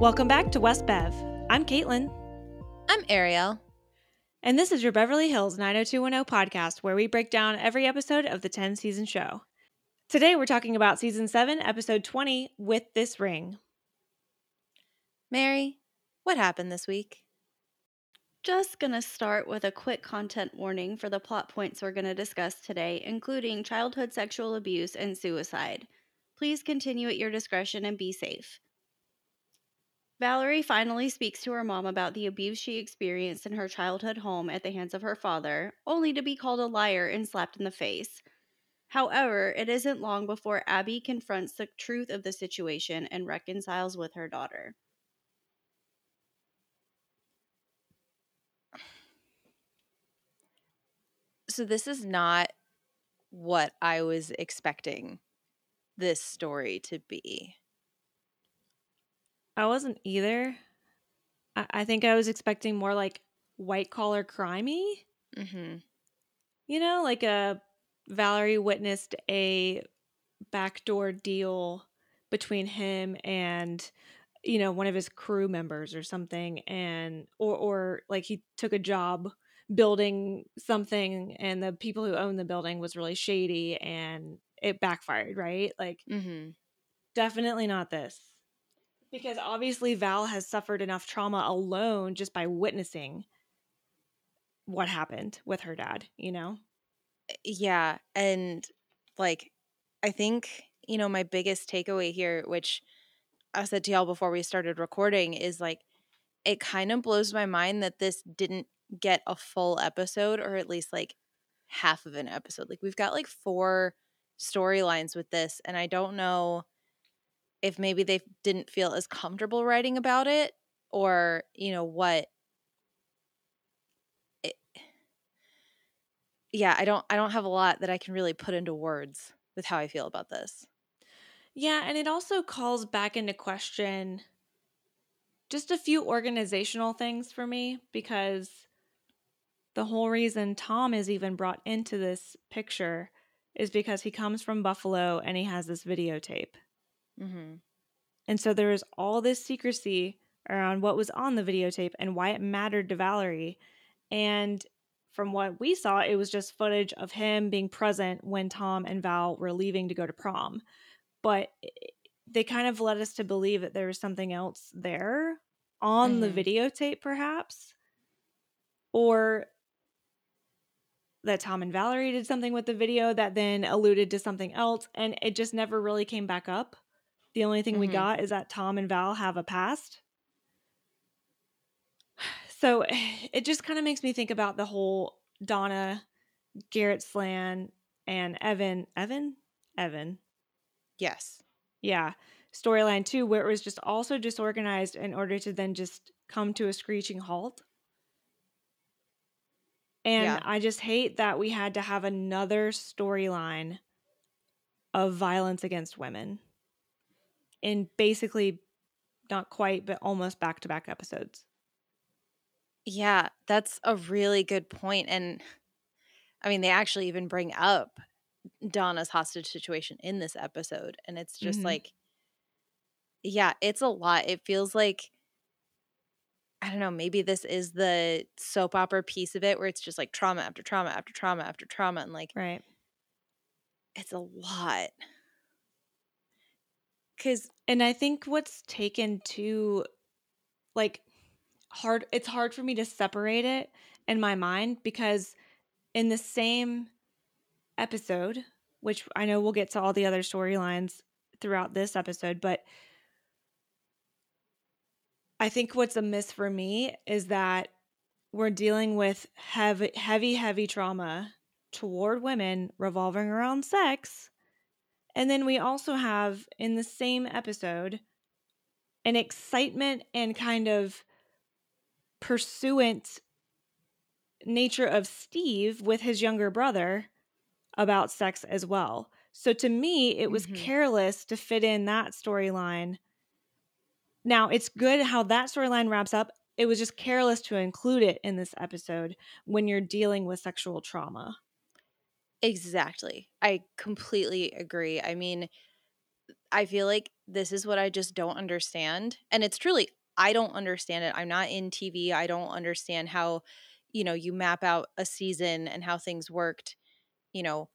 Welcome back to West Bev. I'm Caitlin, I'm Ariel. and this is your Beverly Hills 90210 podcast where we break down every episode of the 10 season show. Today we're talking about season 7, episode 20, With This Ring. Mary, what happened this week? Just gonna start with a quick content warning for the plot points we're gonna discuss today, including childhood sexual abuse and suicide. Please continue at your discretion and be safe. Valerie finally speaks to her mom about the abuse she experienced in her childhood home at the hands of her father, only to be called a liar and slapped in the face. However, it isn't long before Abby confronts the truth of the situation and reconciles with her daughter. So, this is not what I was expecting this story to be. I wasn't either. I, I think I was expecting more like white collar crimey. Mm-hmm. You know, like a Valerie witnessed a backdoor deal between him and you know one of his crew members or something and or or like he took a job building something and the people who owned the building was really shady and it backfired right like Mm-hmm. definitely not this because obviously val has suffered enough trauma alone just by witnessing what happened with her dad you know eh, Yeah. And like, I think, you know, my biggest takeaway here, which I said to y'all before we started recording, is like, it kind of blows my mind that this didn't get a full episode or at least like half of an episode. Like, we've got like four storylines with this, and I don't know if maybe they didn't feel as comfortable writing about it or, you know, what. It, yeah, I don't I don't have a lot that I can really put into words with how I feel about this. Yeah, and it also calls back into question just a few organizational things for me because the whole reason Tom is even brought into this picture is because he comes from Buffalo and he has this videotape. Mm-hmm. And so there was all this secrecy around what was on the videotape and why it mattered to Valerie. And from what we saw, it was just footage of him being present when Tom and Val were leaving to go to prom. But they kind of led us to believe that there was something else there on the Mhm. videotape, perhaps. Or that Tom and Valerie did something with the video that then alluded to something else. And it just never really came back up. The only thing we Mhm. got is that Tom and Val have a past. So it just kind of makes me think about the whole Donna, Garrett Slan, and Evan. Evan? Evan. Yes. Yeah. Storyline too, where it was just also disorganized in order to then just come to a screeching halt. And Yeah. I just hate that we had to have another storyline of violence against women in basically not quite, but almost back to back episodes. Yeah, that's a really good point. And I mean, they actually even bring up Donna's hostage situation in this episode. And it's just Mhm. like, yeah, it's a lot. It feels like, I don't know, maybe this is the soap opera piece of it where it's just like trauma after trauma after trauma after trauma. And like, Right. it's a lot. Cause, And I think what's taken to like hard it's hard for me to separate it in my mind because in the same episode, which I know we'll get to all the other storylines throughout this episode, but I think what's amiss for me is that we're dealing with heavy heavy heavy trauma toward women revolving around sex. And then we also have in the same episode an excitement and kind of pursuant nature of Steve with his younger brother about sex as well. So to me, it was Mhm. careless to fit in that storyline. Now, it's good how that storyline wraps up. It was just careless to include it in this episode when you're dealing with sexual trauma. Exactly. I completely agree. I mean, I feel like this is what I just don't understand. And it's truly, I don't understand it. I'm not in TV. I don't understand how, you know, you map out a season and how things worked, you know,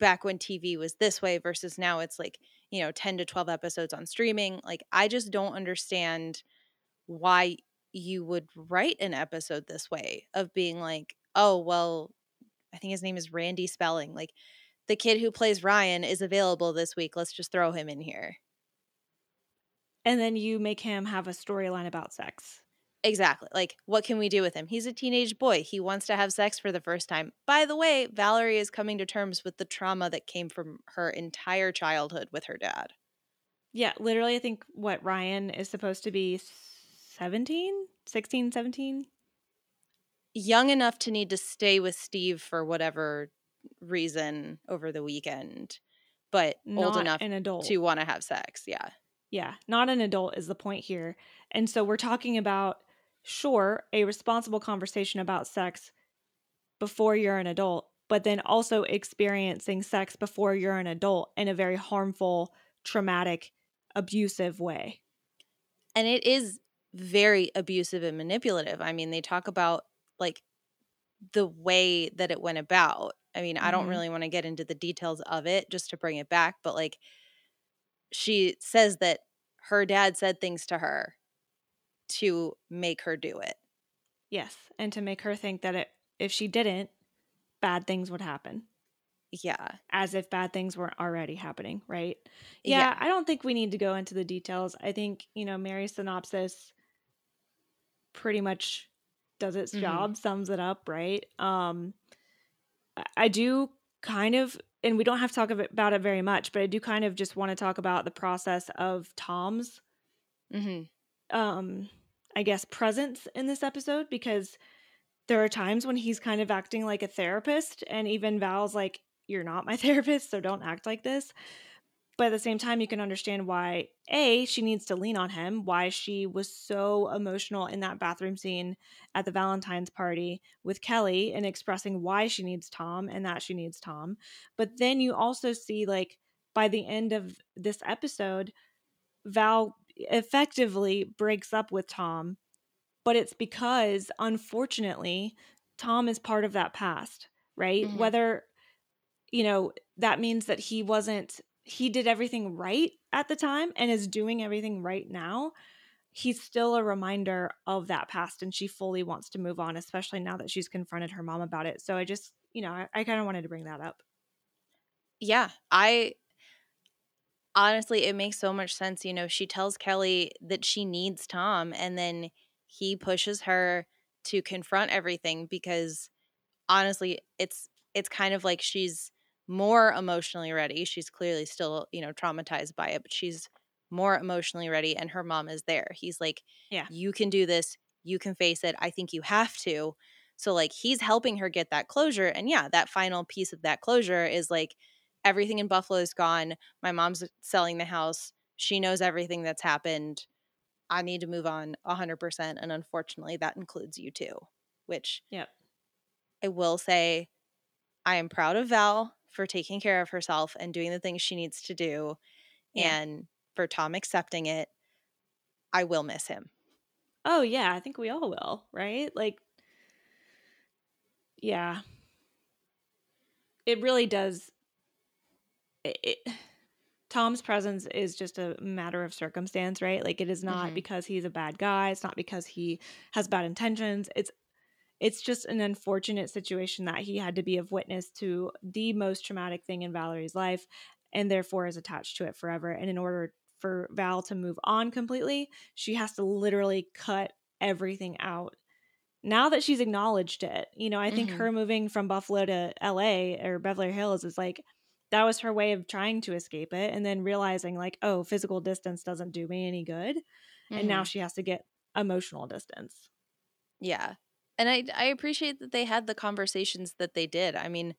back when TV was this way versus now it's like, you know, 10 to 12 episodes on streaming. Like, I just don't understand why you would write an episode this way of being like, oh, well, I think his name is Randy Spelling. Like, the kid who plays Ryan is available this week. Let's just throw him in here. And then you make him have a storyline about sex. Exactly. Like, what can we do with him? He's a teenage boy. He wants to have sex for the first time. By the way, Valerie is coming to terms with the trauma that came from her entire childhood with her dad. Yeah, literally, I think what Ryan is supposed to be 17, 16, 17. Young enough to need to stay with Steve for whatever reason over the weekend, but Not old enough an adult. to want to have sex. Yeah. Yeah, not an adult is the point here. And so we're talking about, sure, a responsible conversation about sex before you're an adult, but then also experiencing sex before you're an adult in a very harmful, traumatic, abusive way. And it is very abusive and manipulative. I mean, they talk about like the way that it went about. I mean, I don't Mhm. really want to get into the details of it just to bring it back, but like she says that her dad said things to her to make her do it. Yes, and to make her think that it, if she didn't, bad things would happen, Yeah. as if bad things weren't already happening, right? Yeah, I don't think we need to go into the details. I think, you know, Mary's synopsis pretty much does its Mhm. job, sums it up, right? Um I- I do kind of and we don't have to talk about it very much, but I do kind of just want to talk about the process of Tom's mm-hmm. um I guess presence in this episode because there are times when he's kind of acting like a therapist and even Val's like you're not my therapist so don't act like this but at the same time you can understand why a she needs to lean on him why she was so emotional in that bathroom scene at the valentine's party with kelly and expressing why she needs tom and that she needs tom but then you also see like by the end of this episode val effectively breaks up with tom but it's because unfortunately tom is part of that past right Mhm. whether you know that means that he wasn't he did everything right at the time and is doing everything right now he's still a reminder of that past and she fully wants to move on especially now that she's confronted her mom about it so i just you know i, I kind of wanted to bring that up Yeah. I honestly, it makes so much sense. You know, she tells Kelly that she needs Tom, and then he pushes her to confront everything because honestly, it's it's kind of like she's more emotionally ready. She's clearly still, you know, traumatized by it, but she's more emotionally ready and her mom is there. He's like, Yeah. you can do this. You can face it. I think you have to. So like he's helping her get that closure and yeah, that final piece of that closure is like everything in Buffalo is gone. My mom's selling the house. She knows everything that's happened. I need to move on 100% and unfortunately that includes you too, which Yeah. I will say I am proud of Val for taking care of herself and doing the things she needs to do. Yeah. And for Tom accepting it, I will miss him. oh yeah i think we all will right like yeah it really does it, it tom's presence is just a matter of circumstance right like it is not Mhm. because he's a bad guy it's not because he has bad intentions it's it's just an unfortunate situation that he had to be of witness to the most traumatic thing in Valerie's life and therefore is attached to it forever. And in order for Val to move on completely, she has to literally cut everything out. Now that she's acknowledged it, you know, I think Mhm. her moving from Buffalo to LA or Beverly Hills is like that was her way of trying to escape it and then realizing like, oh, physical distance doesn't do me any good. And now Mhm. she has to get emotional distance. yeah. And I I appreciate that they had the conversations that they did. I mean,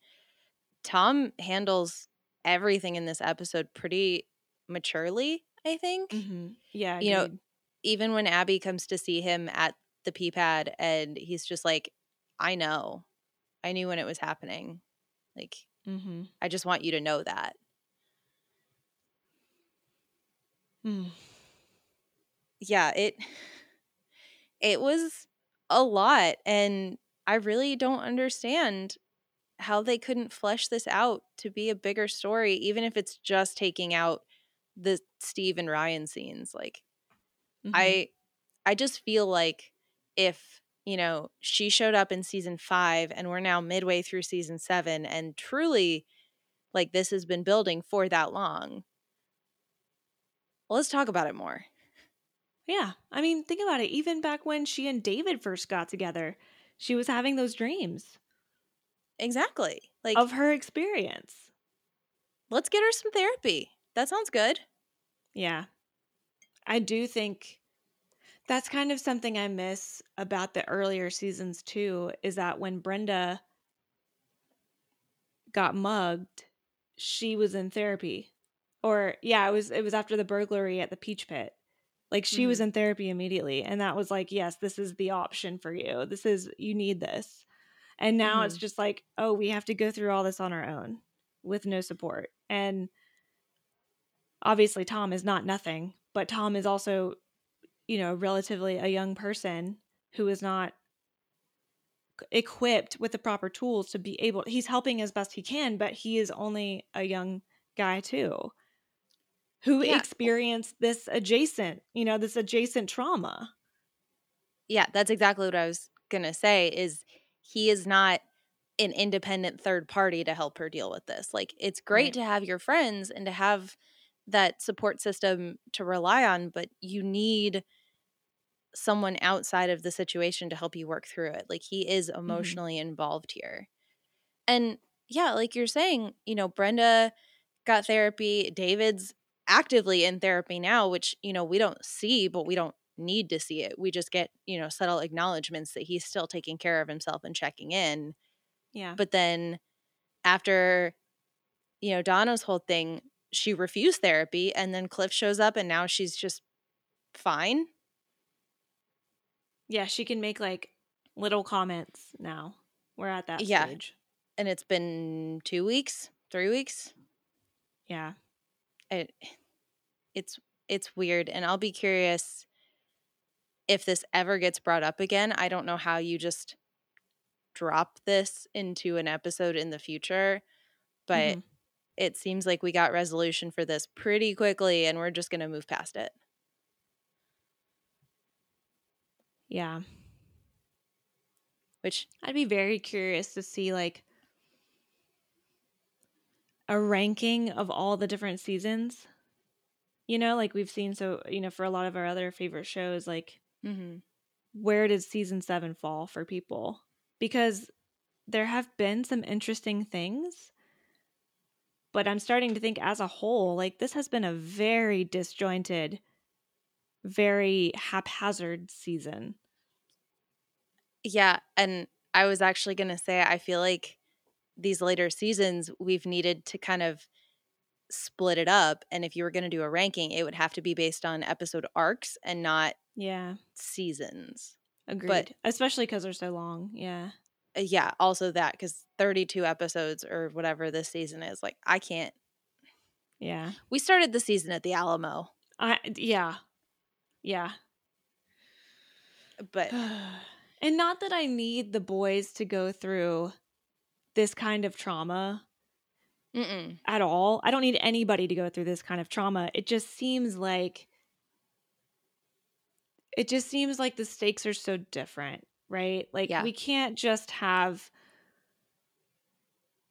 Tom handles everything in this episode pretty maturely, I think. Mm-hmm. Yeah, You know. Even when Abby comes to see him at the Peach Pit and he's just like, I know. I knew when it was happening. Like, Mm-hmm. I just want you to know that. Mm. Yeah, it it was a lot and I really don't understand how they couldn't flesh this out to be a bigger story even if it's just taking out the Steve and Ryan scenes like Mhm. I I just feel like if, you know, she showed up in season 5 and we're now midway through season 7 and truly like this has been building for that long. Let's talk about it more. Yeah. I mean, think about it. Even back when she and David first got together, she was having those dreams Exactly. Like of her experience. let's get her some therapy. That sounds good. Yeah. I do think that's kind of something I miss about the earlier seasons too is that when Brenda got mugged, she was in therapy. Or yeah, it was it was after the burglary at the Peach Pit. Like she was mm-hmm. in therapy immediately and that was like, yes, this is the option for you. This is you need this. And now it's mm-hmm. just like, oh, we have to go through all this on our own with no support. And obviously Tom is not nothing, but Tom is also, you know, relatively a young person who is not equipped with the proper tools to be able he's helping as best he can, but he is only a young guy too who Yeah. experienced this adjacent, you know, this adjacent trauma. Yeah, that's exactly what I was going to say is he is not an independent third party to help her deal with this. Like it's great Right. to have your friends and to have that support system to rely on, but you need someone outside of the situation to help you work through it. Like he is mm-hmm. emotionally involved here. And yeah, like you're saying, you know, Brenda got therapy, David's actively in therapy now, which, you know, we don't see, but we don't need to see it. We just get, you know, subtle acknowledgments that he's still taking care of himself and checking in. Yeah. But then after, you know, Donna's whole thing, she refused therapy and then Cliff shows up and now she's just fine. Yeah, she can make like little comments now. We're at that Yeah. stage. And it's been two weeks, three weeks. Yeah. It it's it's weird and i'll be curious if this ever gets brought up again i don't know how you just drop this into an episode in the future but Mhm. it seems like we got resolution for this pretty quickly and we're just going to move past it Yeah. which I'd be very curious to see like a ranking of all the different seasons. You know, like we've seen so, you know, for a lot of our other favorite shows, like mhm. where did season seven fall for people? Because there have been some interesting things, but I'm starting to think as a whole, like this has been a very disjointed, very haphazard season. yeah and i was actually going to say i feel like these later seasons we've needed to kind of split it up and if you were going to do a ranking it would have to be based on episode arcs and not Yeah, seasons agreed. But, Especially because they're so long. Yeah. Uh, yeah also that because 32 episodes or whatever this season is like i can't Yeah. we started the season at the alamo I, yeah. Yeah. but and not that I need the boys to go through this kind of trauma mm-mm. at all. I don't need anybody to go through this kind of trauma. It just seems like it just seems like the stakes are so different, right? Like Yeah. we can't just have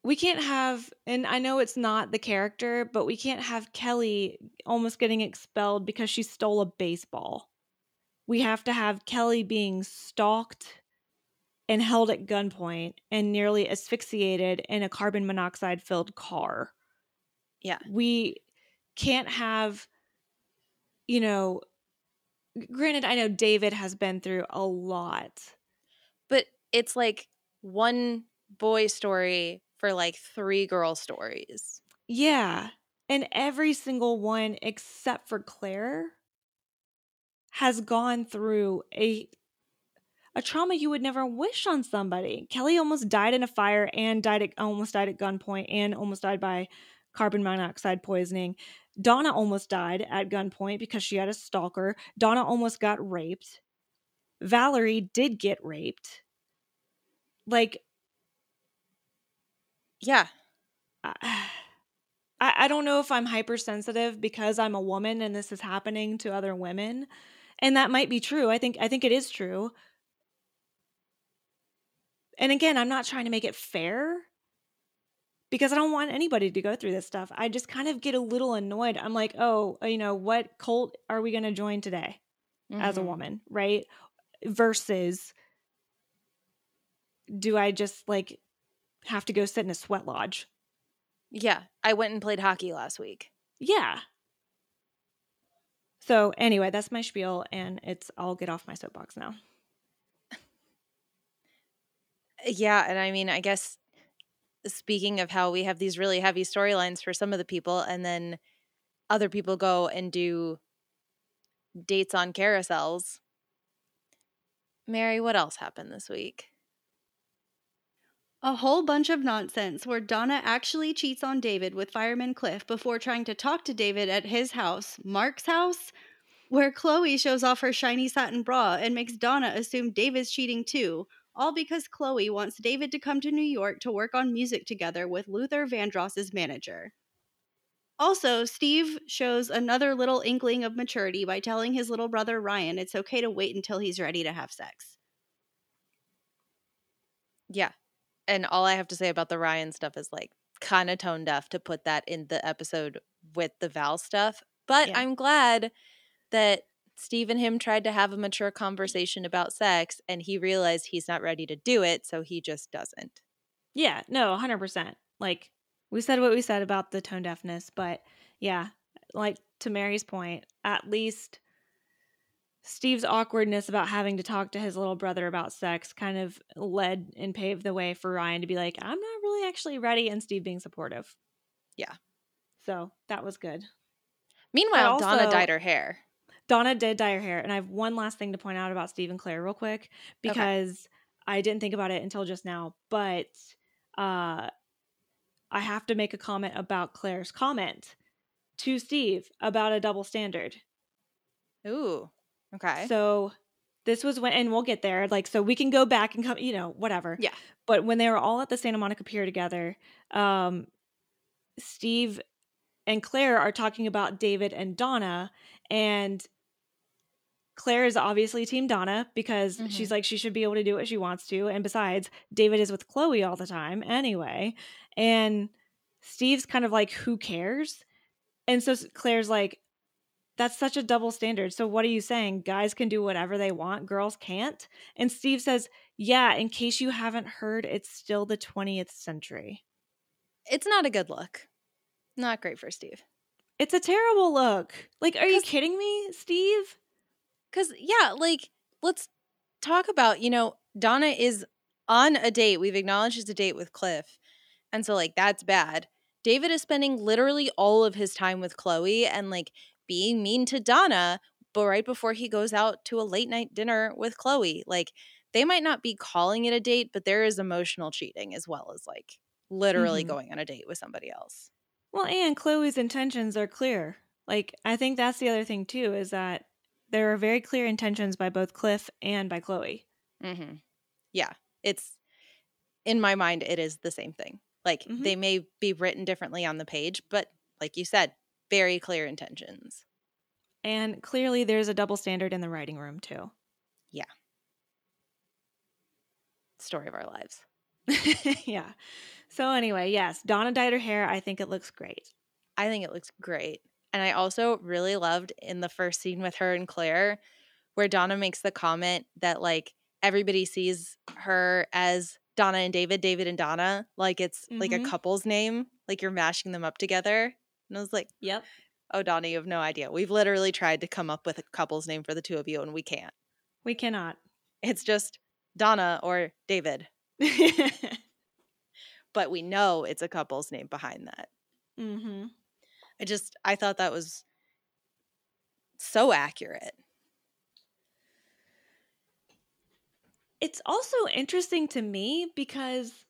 we can't have and I know it's not the character, but we can't have Kelly almost getting expelled because she stole a baseball. We have to have Kelly being stalked and held at gunpoint and nearly asphyxiated in a carbon monoxide filled car. Yeah. We can't have, you know, granted, I know David has been through a lot. but it's like one boy story for like three girl stories Yeah. And every single one except for Claire has gone through a a trauma you would never wish on somebody. Kelly almost died in a fire and died at, almost died at gunpoint and almost died by carbon monoxide poisoning. Donna almost died at gunpoint because she had a stalker. Donna almost got raped. Valerie did get raped. Like, Yeah. I, I don't know if I'm hypersensitive because I'm a woman and this is happening to other women. And that might be true. I think I think it is true. And again, I'm not trying to make it fair because I don't want anybody to go through this stuff. I just kind of get a little annoyed. I'm like, oh, you know, what cult are we going to join today as a Mhm. woman, right? Versus, do I just like have to go sit in a sweat lodge? Yeah. I went and played hockey last week. Yeah. So anyway, that's my spiel, and it's I'll get off my soapbox now. Yeah, and I mean, I guess speaking of how we have these really heavy storylines for some of the people, and then other people go and do dates on carousels. Mary, what else happened this week? A whole bunch of nonsense where Donna actually cheats on David with fireman Cliff before trying to talk to David at his house, Mark's house, where Chloe shows off her shiny satin bra and makes Donna assume David's cheating too, all because Chloe wants David to come to New York to work on music together with Luther Vandross's manager. Also, Steve shows another little inkling of maturity by telling his little brother Ryan it's okay to wait until he's ready to have sex. Yeah. And all I have to say about the Ryan stuff is like kind of tone deaf to put that in the episode with the Val stuff. But Yeah. I'm glad that Steve and him tried to have a mature conversation about sex and he realized he's not ready to do it, so he just doesn't. Yeah, no, 100%. Like, we said what we said about the tone deafness, but yeah, like to Mary's point, at least Steve's awkwardness about having to talk to his little brother about sex kind of led and paved the way for Ryan to be like, I'm not really actually ready, and Steve being supportive. Yeah. So that was good. Meanwhile, But Donna dyed her hair. Donna did dye her hair, and I have one last thing to point out about Steve and Claire, real quick, because I didn't think about it until just now. But uh, I have to make a comment about Claire's comment to Steve about a double standard. Ooh. Okay. So this was when, and we'll get there. Like, so we can go back and come, you know, whatever. Yeah. But when they were all at the Santa Monica Pier together, um, Steve and Claire are talking about David and Donna, and Claire is obviously Team Donna because she's mm-hmm. like she should be able to do what she wants to, and besides, David is with Chloe all the time anyway, and Steve's kind of like, who cares? And so Claire's like, that's such a double standard. So what are you saying? Guys can do whatever they want, girls can't? And Steve says, "Yeah, in case you haven't heard, it's still the 20th century." it's not a good look. Not great for Steve. It's a terrible look. Like, are you kidding me, Steve? Cuz yeah, like let's talk about, you know, Donna is on a date. We've acknowledged it's a date with Cliff. And so like that's bad. David is spending literally all of his time with Chloe and like being mean to Donna, but right before he goes out to a late night dinner with Chloe, like they might not be calling it a date, but there is emotional cheating as well as like literally Mhm. going on a date with somebody else. Well, and Chloe's intentions are clear. Like, I think that's the other thing too is that there are very clear intentions by both Cliff and by Chloe. Mm-hmm. Yeah, it's in my mind, it is the same thing. Like Mhm. they may be written differently on the page, but like you said, very clear intentions. And clearly there's a double standard in the writing room too. Yeah. Story of our lives. yeah. So anyway, yes, Donna dyed her hair. I think it looks great. I think it looks great. And I also really loved in the first scene with her and Claire, where Donna makes the comment that like everybody sees her as Donna and David, David and Donna, like it's like a Mhm. couple's name, like you're mashing them up together. And I was like, Yep. oh, Donna, you have no idea. We've literally tried to come up with a couple's name for the two of you, and we can't. We cannot. It's just Donna or David, but we know it's a couple's name behind that. mm-hmm. I just, I thought that was so accurate. It's also interesting to me because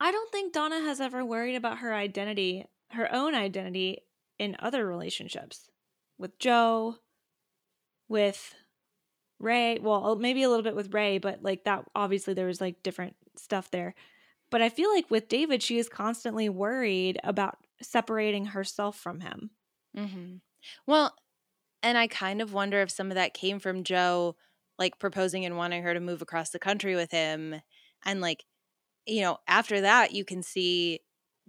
I don't think Donna has ever worried about her identity her own identity in other relationships with Joe, with Ray. Well, maybe a little bit with Ray, but like that, obviously, there was like different stuff there. But I feel like with David, she is constantly worried about separating herself from him. Mm-hmm. Well, and I kind of wonder if some of that came from Joe, like proposing and wanting her to move across the country with him. And like, you know, after that, you can see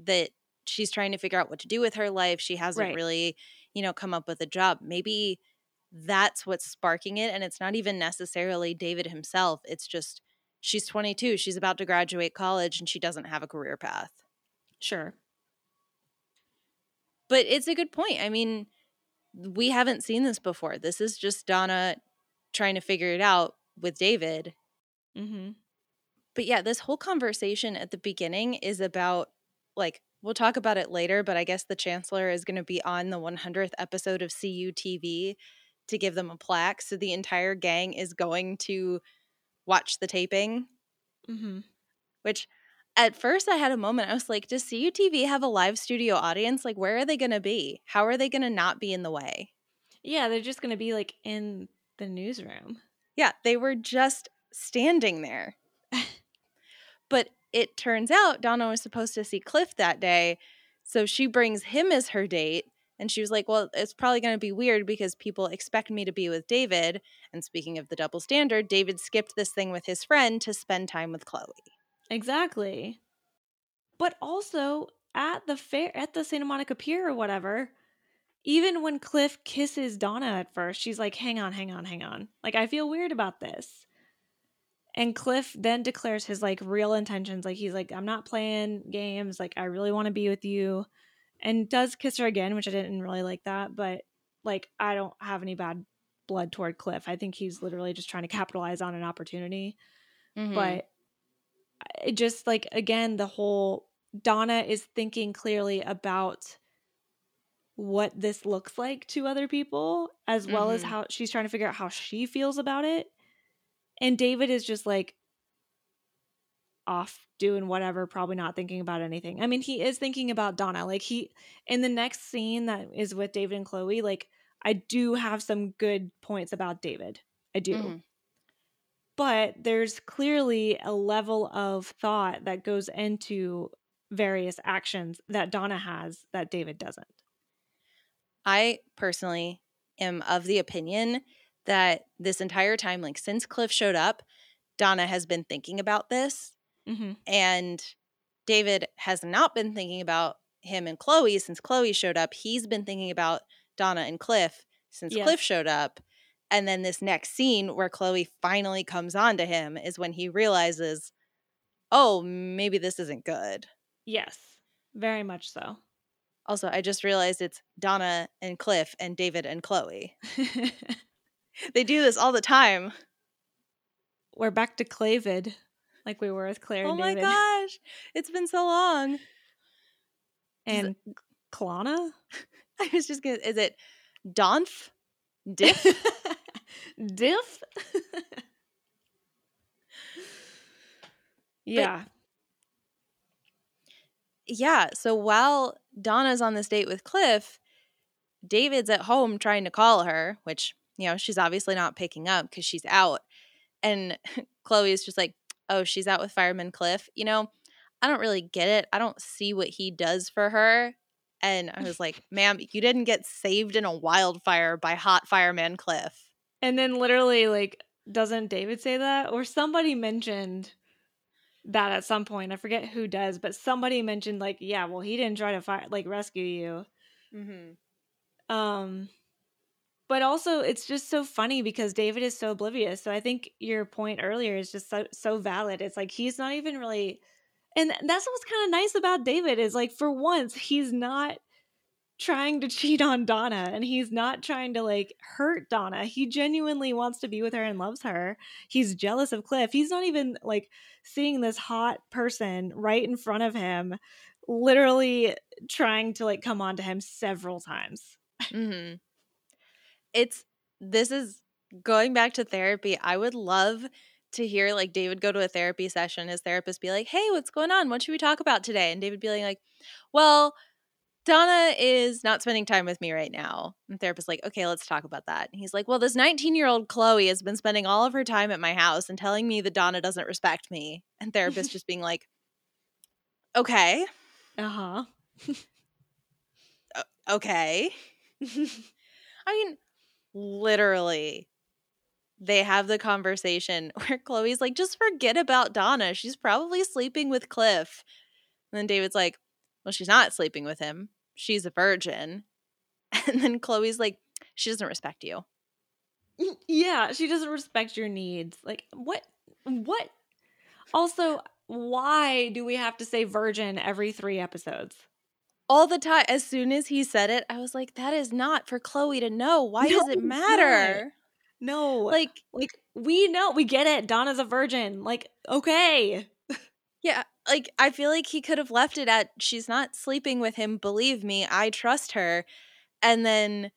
that she's trying to figure out what to do with her life. She hasn't Right. really, you know, come up with a job. Maybe that's what's sparking it. And it's not even necessarily David himself. It's just she's 22. She's about to graduate college and she doesn't have a career path. Sure. But it's a good point. I mean, we haven't seen this before. This is just Donna trying to figure it out with David. Mm-hmm. But yeah, this whole conversation at the beginning is about like we'll talk about it later, but I guess the chancellor is going to be on the 100th episode of CUTV to give them a plaque. So the entire gang is going to watch the taping, Mm-hmm. which at first I had a moment. I was like, does CUTV have a live studio audience? Like, where are they going to be? How are they going to not be in the way? Yeah, they're just going to be like in the newsroom. Yeah, they were just standing there. but it turns out Donna was supposed to see Cliff that day. So she brings him as her date. And she was like, Well, it's probably going to be weird because people expect me to be with David. And speaking of the double standard, David skipped this thing with his friend to spend time with Chloe. Exactly. But also at the fair, at the Santa Monica Pier or whatever, even when Cliff kisses Donna at first, she's like, hang on, hang on, hang on. Like, I feel weird about this. And Cliff then declares his like real intentions. Like, he's like, I'm not playing games. Like, I really want to be with you. And does kiss her again, which I didn't really like that. But like, I don't have any bad blood toward Cliff. I think he's literally just trying to capitalize on an opportunity Mhm. but just like again the whole donna is thinking clearly about what this looks like to other people as well as Mhm. how she's trying to figure out how she feels about it and david is just like off doing whatever probably not thinking about anything i mean he is thinking about donna like he in the next scene that is with david and chloe like i do have some good points about david i do Mhm. But there's clearly a level of thought that goes into various actions that Donna has that David doesn't. I personally am of the opinion that this entire time, like since Cliff showed up, Donna has been thinking about this. Mm-hmm. And David has not been thinking about him and Chloe since Chloe showed up. He's been thinking about Donna and Cliff since Yes. Cliff showed up. And then this next scene where Chloe finally comes on to him is when he realizes, oh, maybe this isn't good. Yes, very much so. Also, I just realized it's Donna and Cliff and David and Chloe. They do this all the time. We're back to Clavid, like we were with Claire oh my David. gosh. It's been so long. And Klana? I was just gonna is it Donf? Diff? Diff? yeah. yeah. So while Donna's on this date with Cliff, David's at home trying to call her, which, you know, she's obviously not picking up because she's out. And Chloe is just like, oh, she's out with fireman Cliff. You know, I don't really get it. I don't see what he does for her. And I was like, ma'am, you didn't get saved in a wildfire by hot fireman Cliff. And then literally, like, doesn't David say that? Or somebody mentioned that at some point. I forget who does, but somebody mentioned, like, yeah, well, he didn't try to fight, like, rescue you. Mm-hmm. Um, but also, it's just so funny because David is so oblivious. So I think your point earlier is just so so valid. It's like he's not even really, and that's what's kind of nice about David is like for once he's not trying to cheat on Donna and he's not trying to like hurt Donna. He genuinely wants to be with her and loves her. He's jealous of Cliff. He's not even like seeing this hot person right in front of him, literally trying to like come on to him several times. Mm-hmm. It's this is going back to therapy. I would love to hear like David go to a therapy session, his therapist be like, Hey, what's going on? What should we talk about today? And David be like, Well, Donna is not spending time with me right now. And therapist's like, okay, let's talk about that. And he's like, well, this 19 year old Chloe has been spending all of her time at my house and telling me that Donna doesn't respect me. And therapist just being like, okay, Uh huh. okay. I mean, literally, they have the conversation where Chloe's like, just forget about Donna. She's probably sleeping with Cliff. And then David's like, well, she's not sleeping with him. She's a virgin. And then Chloe's like, she doesn't respect you. Yeah, she doesn't respect your needs. Like, what? What? Also, why do we have to say virgin every three episodes? All the time, as soon as he said it, I was like, that is not for Chloe to know. Why No, does it matter? No. Like, like we know, we get it. Donna's a virgin. Like, okay. Yeah, like I feel like he could have left it at she's not sleeping with him, believe me, I trust her. And then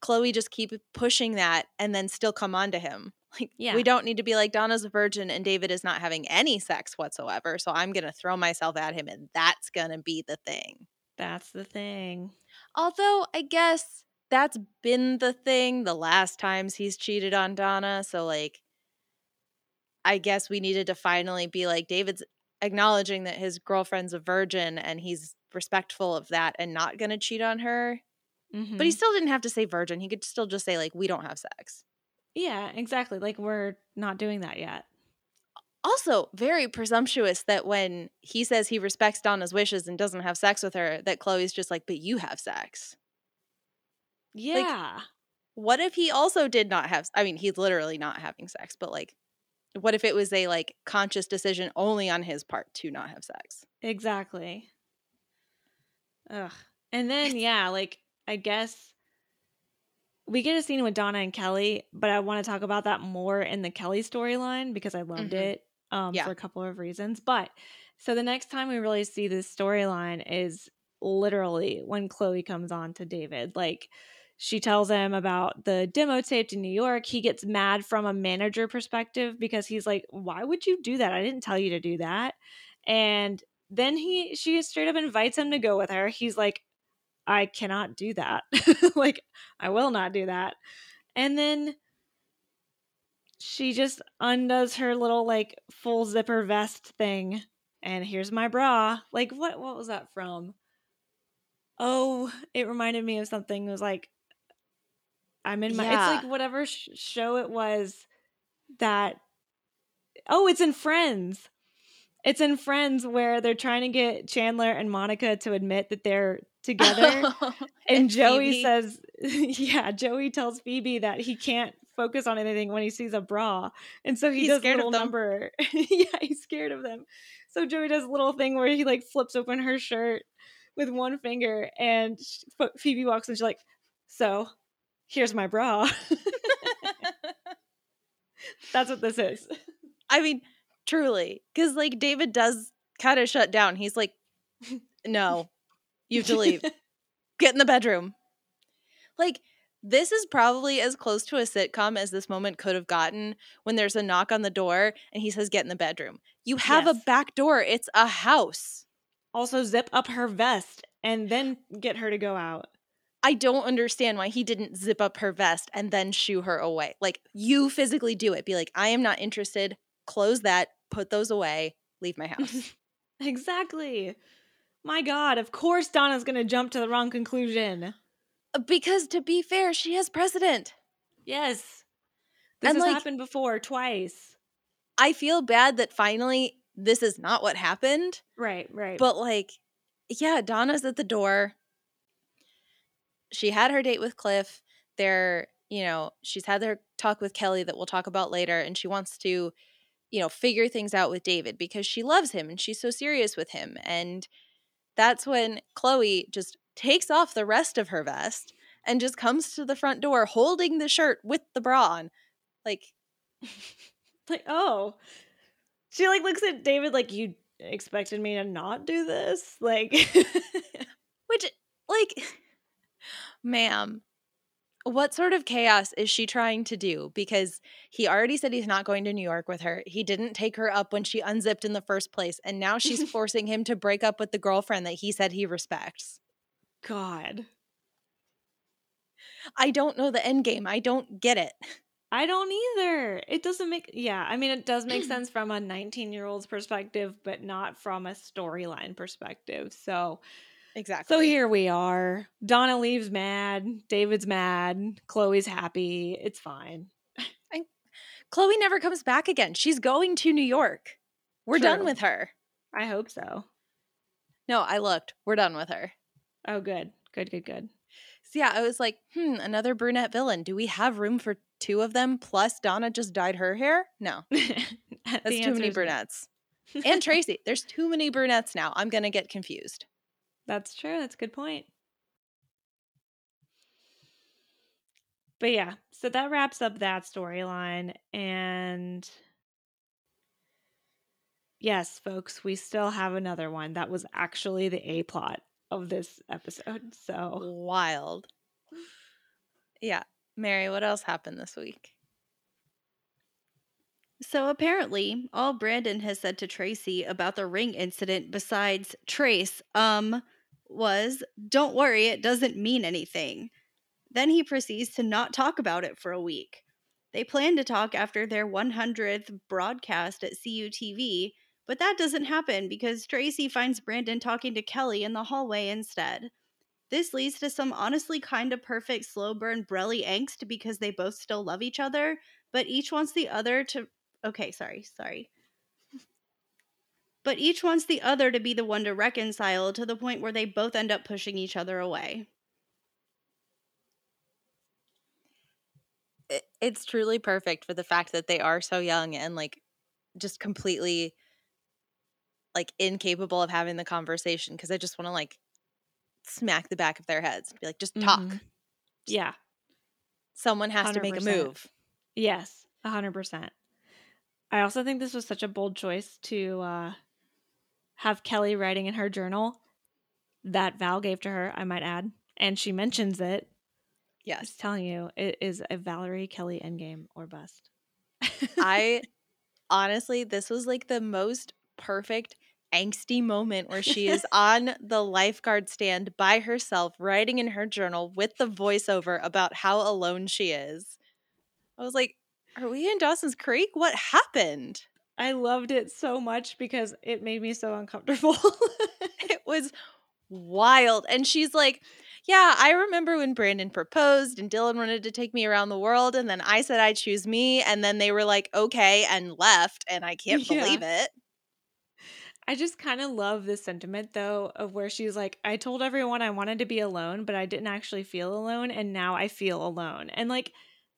Chloe just keep pushing that and then still come on to him. Like Yeah. we don't need to be like Donna's a virgin and David is not having any sex whatsoever. So I'm gonna throw myself at him and that's gonna be the thing. That's the thing. Although I guess that's been the thing the last times he's cheated on Donna. So like I guess we needed to finally be like David's acknowledging that his girlfriend's a virgin and he's respectful of that and not gonna cheat on her. Mhm. But he still didn't have to say virgin. He could still just say like we don't have sex. yeah, exactly. Like, we're not doing that yet. Also, very presumptuous that when he says he respects Donna's wishes and doesn't have sex with her, that Chloe's just like, but you have sex. Yeah. What if he also did not have I mean, he's literally not having sex, but like what if it was a like conscious decision only on his part to not have sex? exactly. Ugh. And then, yeah, like, I guess we get a scene with Donna and Kelly, but I want to talk about that more in the Kelly storyline because I loved Mhm. it um, Yeah. for a couple of reasons. But so the next time we really see this storyline is literally when Chloe comes on to David. Like, she tells him about the demo tape to New York. He gets mad from a manager perspective because he's like, "Why would you do that? I didn't tell you to do that." And then he she straight up invites him to go with her. He's like, "I cannot do that. like, I will not do that." And then she just undoes her little like full zipper vest thing and here's my bra. Like what what was that from? Oh, it reminded me of something. It was like I'm in my Yeah. it's like whatever sh- show it was that Oh, it's in Friends. It's in Friends where they're trying to get Chandler and Monica to admit that they're together. and Joey says, yeah, Joey tells Phoebe that he can't focus on anything when he sees a bra. And so he He's does a scared little number. yeah, he's scared of them. So Joey does a little thing where he like flips open her shirt with one finger and Phoebe walks and She's like, so here's my bra. That's what this is. I mean, truly, because like David does kind of shut down. He's like, "No, you have to leave. Get in the bedroom." Like this is probably as close to a sitcom as this moment could have gotten when there's a knock on the door and he says, "Get in the bedroom." You have a back door. It's a house. Also, zip up her vest and then get her to go out. I don't understand why he didn't zip up her vest and then shoo her away. Like you physically do it. Be like, "I am not interested." Close that. Put those away. Leave my house. Exactly. My God, of course Donna's going to jump to the wrong conclusion. Uh, because to be fair, she has precedent. Yes. This And, has like- happened before, twice. I feel bad that finally this is not what happened, Right, right. but like, yeah, Donna's at the door. She had her date with Cliff. They're, you know, she's had their talk with Kelly that we'll talk about later, and she wants to, you know, figure things out with David because she loves him and she's so serious with him. And that's when Chloe just takes off the rest of her vest and just comes to the front door holding the shirt with the bra on. Like, like, oh. She like looks at David like you expected me to not do this? Like Which, like, ma'am, what sort of chaos is she trying to do? Because he already said he's not going to New York with her. He didn't take her up when she unzipped in the first place. And now she's forcing him to break up with the girlfriend that he said he respects. God. I don't know the end game. I don't get it. I don't either. It doesn't make yeah, I mean it does make sense from a 19-year-old's perspective, but not from a storyline perspective. So Exactly. so here we are. Donna leaves mad, David's mad, Chloe's happy. It's fine. Chloe never comes back again. She's going to New York. We're done with her. I hope so. No, I looked. We're done with her. Oh good. Good, good, good. So yeah, I was like, hmm, another brunette villain. Do we have room for two of them? Plus, Donna just dyed her hair. No, that's too many brunettes. and Tracy, there's too many brunettes now. I'm gonna get confused. That's true. That's a good point. But yeah, so that wraps up that storyline. And yes, folks, we still have another one that was actually the A plot of this episode. So Wild. Yeah, Mary, what else happened this week? So apparently, all Brandon has said to Tracy about the ring incident besides Trace um was don't worry, it doesn't mean anything. Then he proceeds to not talk about it for a week. They plan to talk after their 100th broadcast at CUTV, but that doesn't happen because Tracy finds Brandon talking to Kelly in the hallway instead. This leads to some honestly kind of perfect slow burn Brelly angst because they both still love each other, but each wants the other to okay, sorry, sorry. But each wants the other to be the one to reconcile to the point where they both end up pushing each other away. It's truly perfect for the fact that they are so young and like just completely like incapable of having the conversation because I just want to like smack the back of their heads. Be like, just talk. Mhm. yeah, Someone has to make a move. yes, a hundred percent. I also think this was such a bold choice to uh, have Kelly writing in her journal that Val gave to her. I might add, and she mentions it Yes. Telling you, it is a Valerie Kelly endgame or bust. I honestly, this was like the most perfect angsty moment where she is on the lifeguard stand by herself, writing in her journal with the voiceover about how alone she is. I was like, are we in Dawson's Creek? What happened? I loved it so much because it made me so uncomfortable. It was wild. And she's like, yeah, I remember when Brandon proposed and Dylan wanted to take me around the world. And then I said I'd choose me. And then they were like, okay, and left. And I can't Yeah. believe it. I just kind of love this sentiment though of where she's like, I told everyone I wanted to be alone, but I didn't actually feel alone, and now I feel alone. And like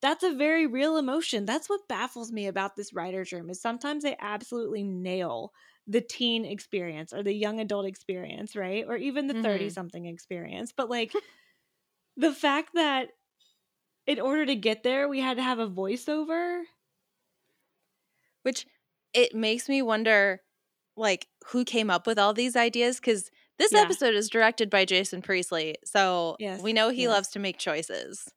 that's a very real emotion. That's what baffles me about this writer's room is sometimes they absolutely nail the teen experience or the young adult experience, right? Or even the Mhm. 30 something experience. But like the fact that in order to get there, we had to have a voiceover. which it makes me wonder like who came up with all these ideas because this Yeah. episode is directed by jason priestley so Yes, we know he yes. loves to make choices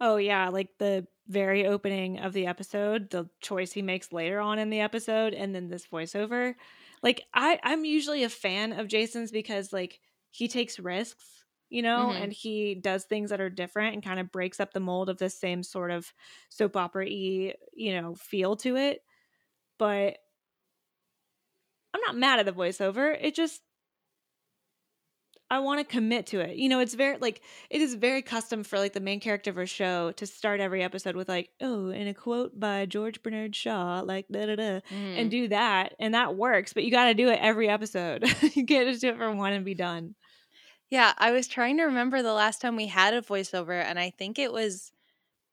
Oh yeah, like the very opening of the episode, the choice he makes later on in the episode, and then this voiceover. Like I, I'm usually a fan of Jason's because like he takes risks, you know, Mhm. and he does things that are different and kind of breaks up the mold of the same sort of soap opera y, you know, feel to it. But I'm not mad at the voiceover. It just I want to commit to it. You know, it's very like it is very custom for like the main character of a show to start every episode with like, oh, in a quote by George Bernard Shaw, like da da da, Mm. and do that, and that works. But you got to do it every episode. you can't just do it for one and be done. yeah i was trying to remember the last time we had a voiceover and i think it was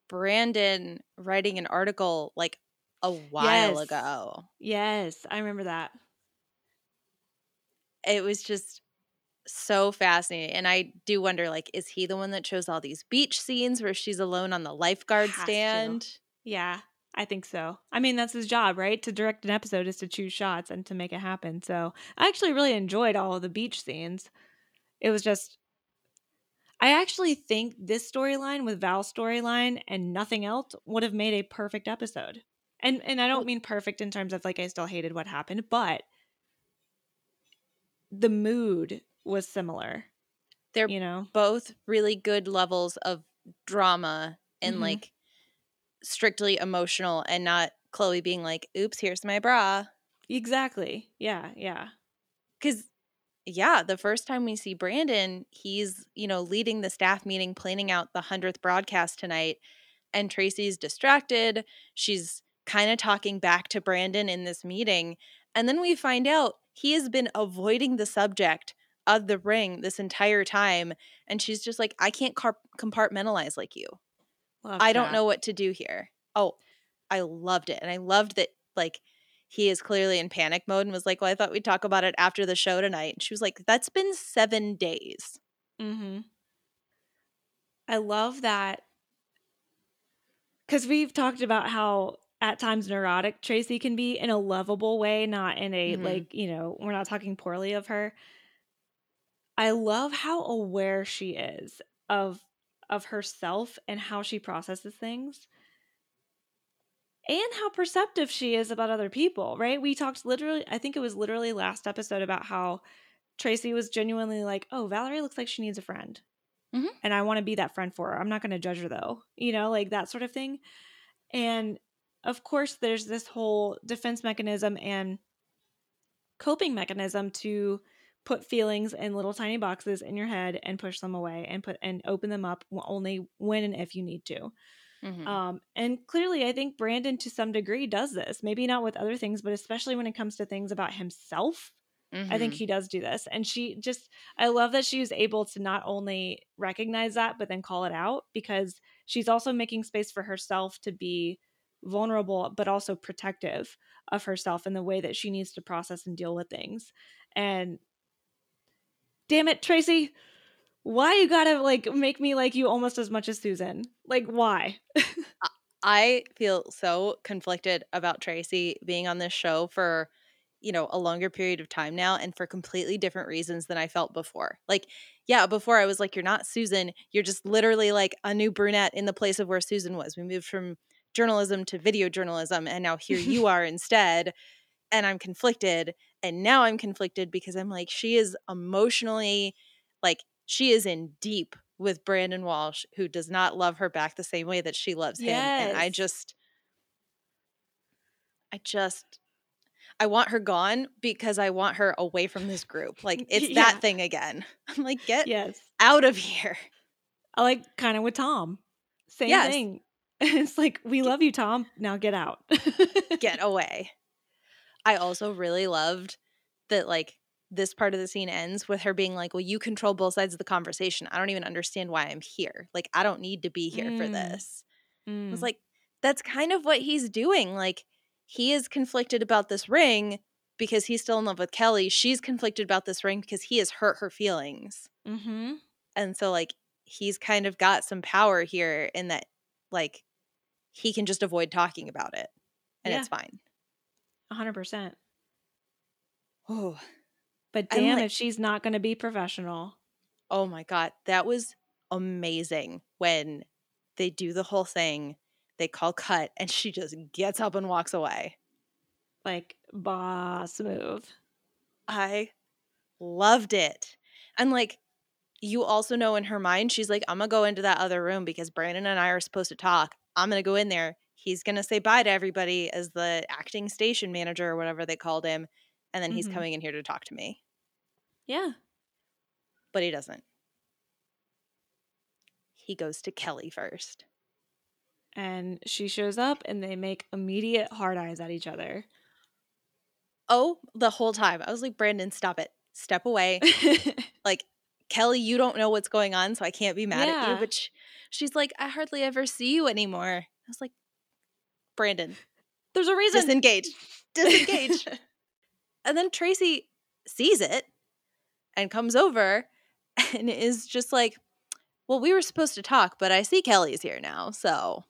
brandon writing an article like a while Yes. ago Yes, I remember that. it was just so fascinating and i do wonder like is he the one that chose all these beach scenes where she's alone on the lifeguard Has to. stand Yeah, I think so. I mean, that's his job, right? To direct an episode is to choose shots and to make it happen. So I actually really enjoyed all of the beach scenes. It was just, I actually think this storyline with Val's storyline and nothing else would have made a perfect episode. And and I don't mean perfect in terms of like I still hated what happened, but the mood was similar. They're you know? both really good levels of drama and Mhm. like strictly emotional and not Chloe being like, oops, here's my bra. Exactly. Yeah, yeah. Because, yeah, the first time we see Brandon, he's, you know, leading the staff meeting, planning out the 100th broadcast tonight. And Tracy's distracted. She's kind of talking back to Brandon in this meeting. And then we find out he has been avoiding the subject of the ring this entire time. And she's just like, I can't car- compartmentalize like you. Love I don't know what to do here. Oh, I loved it. And I loved that, like, he is clearly in panic mode and was like, Well, I thought we'd talk about it after the show tonight. And she was like, That's been seven days. Mm-hmm. I love that because we've talked about how at times neurotic Tracy can be in a lovable way, not in a Mhm. like, you know, we're not talking poorly of her. I love how aware she is of of herself and how she processes things. And how perceptive she is about other people, right? We talked literally, I think it was literally last episode about how Tracy was genuinely like, oh, Valerie looks like she needs a friend. Mhm. And I want to be that friend for her. I'm not going to judge her though, you know, like that sort of thing. And of course, there's this whole defense mechanism and coping mechanism to put feelings in little tiny boxes in your head and push them away and put and open them up only when and if you need to. Mhm. Um, and clearly, I think Brandon to some degree does this. Maybe not with other things, but especially when it comes to things about himself. I think Mhm. he does do this. And she just, I love that she was able to not only recognize that, but then call it out because she's also making space for herself to be vulnerable, but also protective of herself in the way that she needs to process and deal with things. And damn it, Tracy, why you gotta like make me like you almost as much as Susan? Like, why? I feel so conflicted about Tracy being on this show for, you know, a longer period of time now and for completely different reasons than I felt before. Like, yeah, before I was like, you're not Susan. You're just literally like a new brunette in the place of where Susan was. We moved from journalism to video journalism, and now here you are instead. And I'm conflicted. And now I'm conflicted because I'm like, she is emotionally, like, she is in deep with Brandon Walsh, who does not love her back the same way that she loves him. And I just, I just, I want her gone because I want her away from this group. Like, it's Yeah. that thing again. I'm like, get yes. out of here. I like kind of with Tom. Same Yes. thing. It's like, we love you, Tom. Now get out. Get away. I also really loved that, like, this part of the scene ends with her being like, Well, you control both sides of the conversation. I don't even understand why I'm here. Like, I don't need to be here for Mm. this. I Mm. was like, that's kind of what he's doing. Like, he is conflicted about this ring because he's still in love with Kelly. She's conflicted about this ring because he has hurt her feelings. mm-hmm. And so, like, he's kind of got some power here in that, like, he can just avoid talking about it and Yeah. it's fine. 100%. Oh, But damn like- if she's not going to be professional. oh my God. That was amazing when they do the whole thing. They call cut and she just gets up and walks away. Like, boss move. I loved it. And like, you also know in her mind, she's like, I'm gonna go into that other room because Brandon and I are supposed to talk. I'm gonna go in there. He's gonna say bye to everybody as the acting station manager or whatever they called him. And then he's Mhm. coming in here to talk to me. Yeah. But he doesn't. He goes to Kelly first. And she shows up and they make immediate hard eyes at each other. Oh, the whole time. I was like, Brandon, stop it. Step away. like, Kelly, you don't know what's going on, so I can't be mad at you. Yeah. But sh- she's like, I hardly ever see you anymore. I was like, Brandon, There's a reason. disengage, disengage. and then Tracy sees it and comes over and is just like, Well, we were supposed to talk, but I see Kelly's here now, so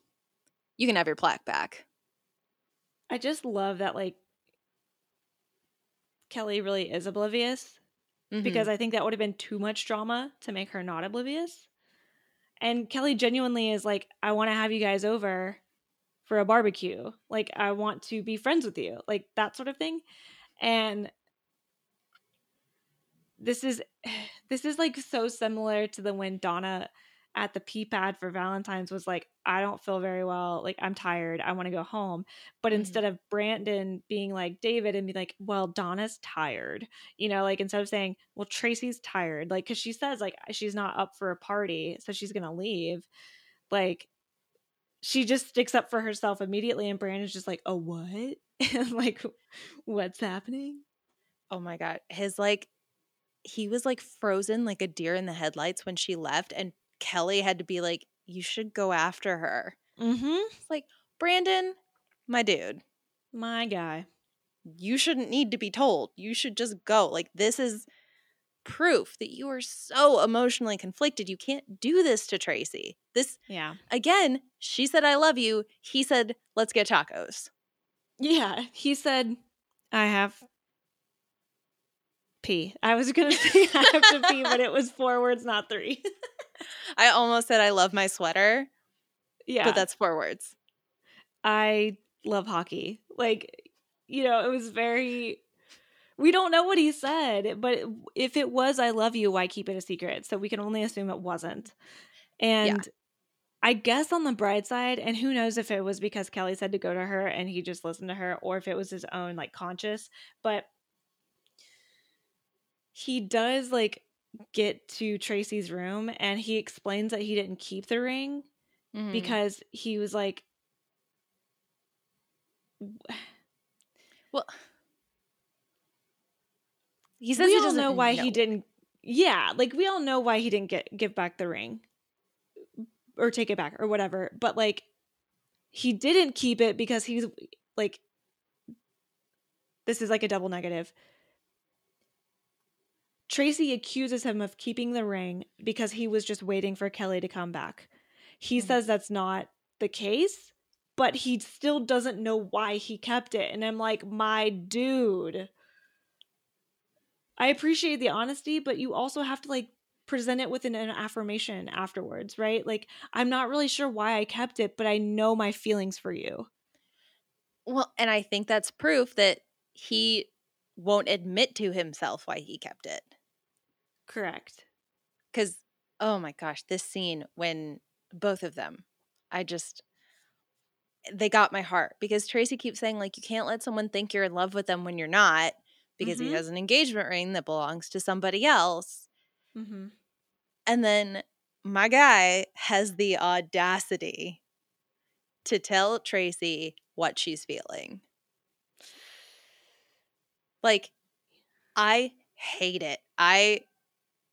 you can have your plaque back. I just love that, like, Kelly really is oblivious Mhm. because I think that would have been too much drama to make her not oblivious. And Kelly genuinely is like, I want to have you guys over for a barbecue. Like, I want to be friends with you, like that sort of thing. And this is this is like so similar to the when Donna at the Peach Pit for Valentine's was like, I don't feel very well. Like, I'm tired. I want to go home. But Mhm. instead of Brandon being like David and be like, well, Donna's tired, you know, like instead of saying, well, Tracy's tired, like, cause she says, like, she's not up for a party. So she's going to leave. Like, she just sticks up for herself immediately. And Brandon's just like, oh, what? and like, what's happening? Oh my god. His like he was like frozen like a deer in the headlights when she left and Kelly had to be like you should go after her. Hmm. Like, "Brandon, my dude, My guy. you shouldn't need to be told. You should just go. Like this is proof that you are so emotionally conflicted. You can't do this to Tracy. This Yeah. again, she said I love you. He said let's get tacos. Yeah, he said, I have pee. I was going to say I have to pee, but it was four words, not three. I almost said I love my sweater, yeah. but that's four words. I love hockey. Like, you know, it was very. We don't know what he said, but if it was "I love you," why keep it a secret? So we can only assume it wasn't. And I guess on the bright side, and who knows if it was because Kelly said to go to her and he just listened to her, or if it was his own like conscious, but he does like get to Tracy's room and he explains that he didn't keep the ring Mhm. because he was like well he says we he doesn't know why he didn't yeah like we all know why he didn't get give back the ring. Or take it back or whatever but like he didn't keep it because he's like this is like a double negative. Tracy accuses him of keeping the ring because he was just waiting for kelly to come back. He Mhm. says that's not the case but he still doesn't know why he kept it and i'm like my dude I appreciate the honesty, but you also have to like present it with an, an affirmation afterwards, right? Like, I'm not really sure why I kept it, but I know my feelings for you. Well, and I think that's proof that he won't admit to himself why he kept it. Correct. Because, oh my gosh, this scene when both of them, I just, they got my heart because Tracy keeps saying, like, you can't let someone think you're in love with them when you're not because he Mhm. has an engagement ring that belongs to somebody else. Mm-hmm. And then my guy has the audacity to tell Tracy what she's feeling. Like, I hate it. I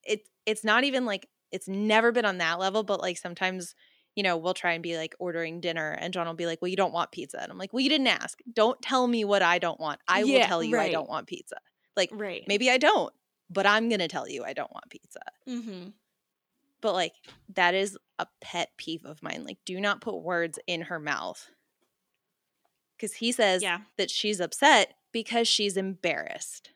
it it's not even like it's never been on that level, but like sometimes, you know, we'll try and be like ordering dinner and John will be like, Well, you don't want pizza. And I'm like, Well, you didn't ask. Don't tell me what I don't want. I will tell you I don't want pizza. Like Right. maybe I don't, but I'm gonna tell you I don't want pizza. Mm-hmm. But like that is a pet peeve of mine. Like, do not put words in her mouth. Because he says Yeah. that she's upset because she's embarrassed.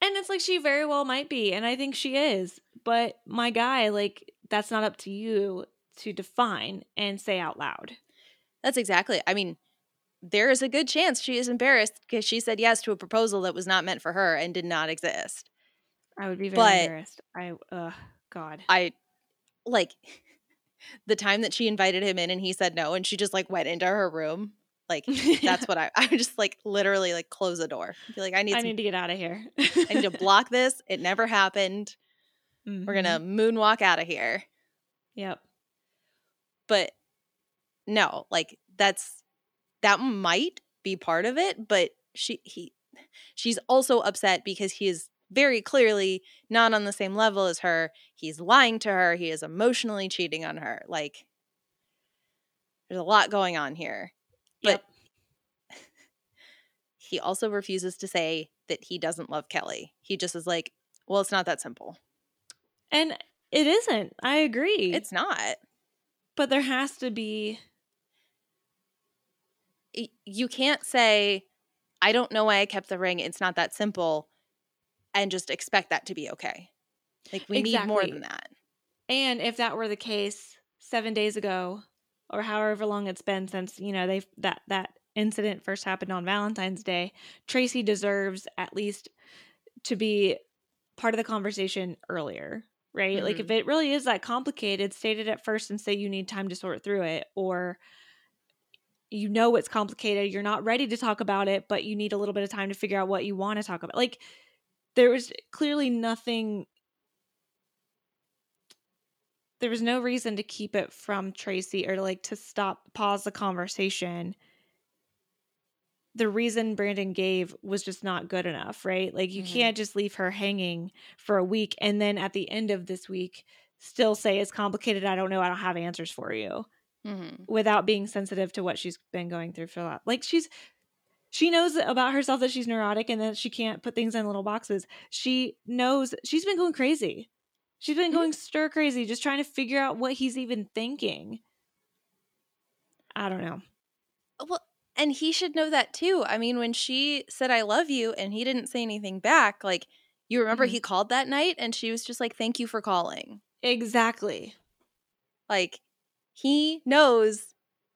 And it's like she very well might be, and I think she is. But my guy, like, that's not up to you to define and say out loud. That's exactly. I mean, there is a good chance she is embarrassed because she said yes to a proposal that was not meant for her and did not exist. I would be very But- embarrassed. I, uh, God. I like the time that she invited him in and he said no and she just like went into her room. Like that's what I I would just like literally like close the door. Be like I need I some, need to get out of here. I need to block this. It never happened. We're going to mm-hmm. moonwalk out of here. Yep. But no, like that's that might be part of it, but she he she's also upset because he is very clearly not on the same level as her. He's lying to her, he is emotionally cheating on her. Like there's a lot going on here. But Yep. he also refuses to say that he doesn't love Kelly. He just is like, well, it's not that simple. And it isn't. I agree. It's not. but there has to be you can't say i don't know why i kept the ring it's not that simple and just expect that to be okay like we need more than that and if that were the case 7 days ago or however long it's been since, you know, they that that incident first happened on Valentine's Day, Tracy deserves at least to be part of the conversation earlier, right? Like if mm-hmm. it really is that complicated, state it at first and say you need time to sort through it or you know it's complicated, you're not ready to talk about it, but you need a little bit of time to figure out what you want to talk about. Like there was clearly nothing there was no reason to keep it from Tracy or like to stop pause the conversation. The reason Brandon gave was just not good enough, right? Like you Mhm. can't just leave her hanging for a week and then at the end of this week still say it's complicated, I don't know, I don't have answers for you Mhm. without being sensitive to what she's been going through for that. Like she's she knows about herself that she's neurotic and that she can't put things in little boxes. She knows she's been going crazy. She's been Mhm. going stir crazy, just trying to figure out what he's even thinking. I don't know. Well, and he should know that too. I mean, when she said I love you and he didn't say anything back, like you remember Mhm. he called that night and she was just like thank you for calling. Exactly. Like he knows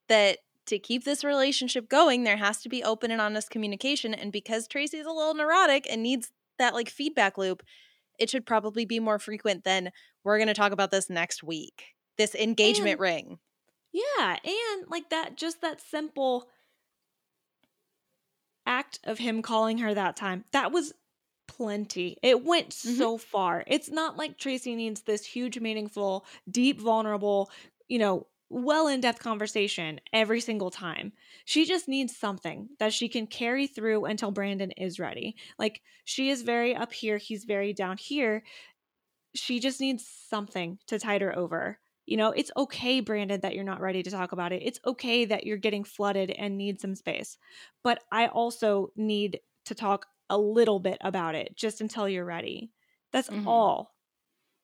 that to keep this relationship going, there has to be open and honest communication and because Tracy's a little neurotic and needs that like feedback loop, it should probably be more frequent than we're going to talk about this next week. This engagement And- ring. Yeah, and like that just that simple act of him calling her that time. That was plenty. It went Mhm. so far. It's not like Tracy needs this huge meaningful, deep vulnerable, you know, well in-depth conversation every single time. She just needs something that she can carry through until Brandon is ready. Like she is very up here, he's very down here. She just needs something to tide her over. You know, it's okay, Brandon, that you're not ready to talk about it. It's okay that you're getting flooded and need some space. But I also need to talk a little bit about it just until you're ready. That's Mhm. all.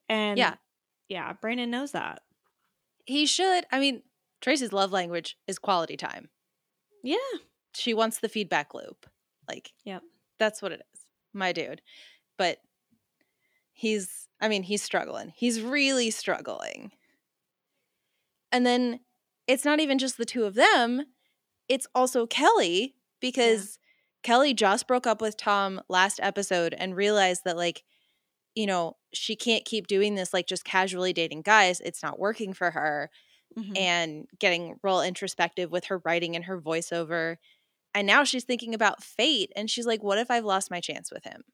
And Yeah. yeah, Brandon knows that. He should. I mean, Tracy's love language is quality time. Yeah. She wants the feedback loop. Like, yeah, that's what it is. My dude. But he's, I mean, he's struggling. He's really struggling. And then it's not even just the two of them, it's also Kelly because Kelly just broke up with Tom last episode and realized that, like, you know, she can't keep doing this, like, just casually dating guys. It's not working for her Mhm. and getting real introspective with her writing and her voiceover. And now she's thinking about fate and she's like, what if I've lost my chance with him?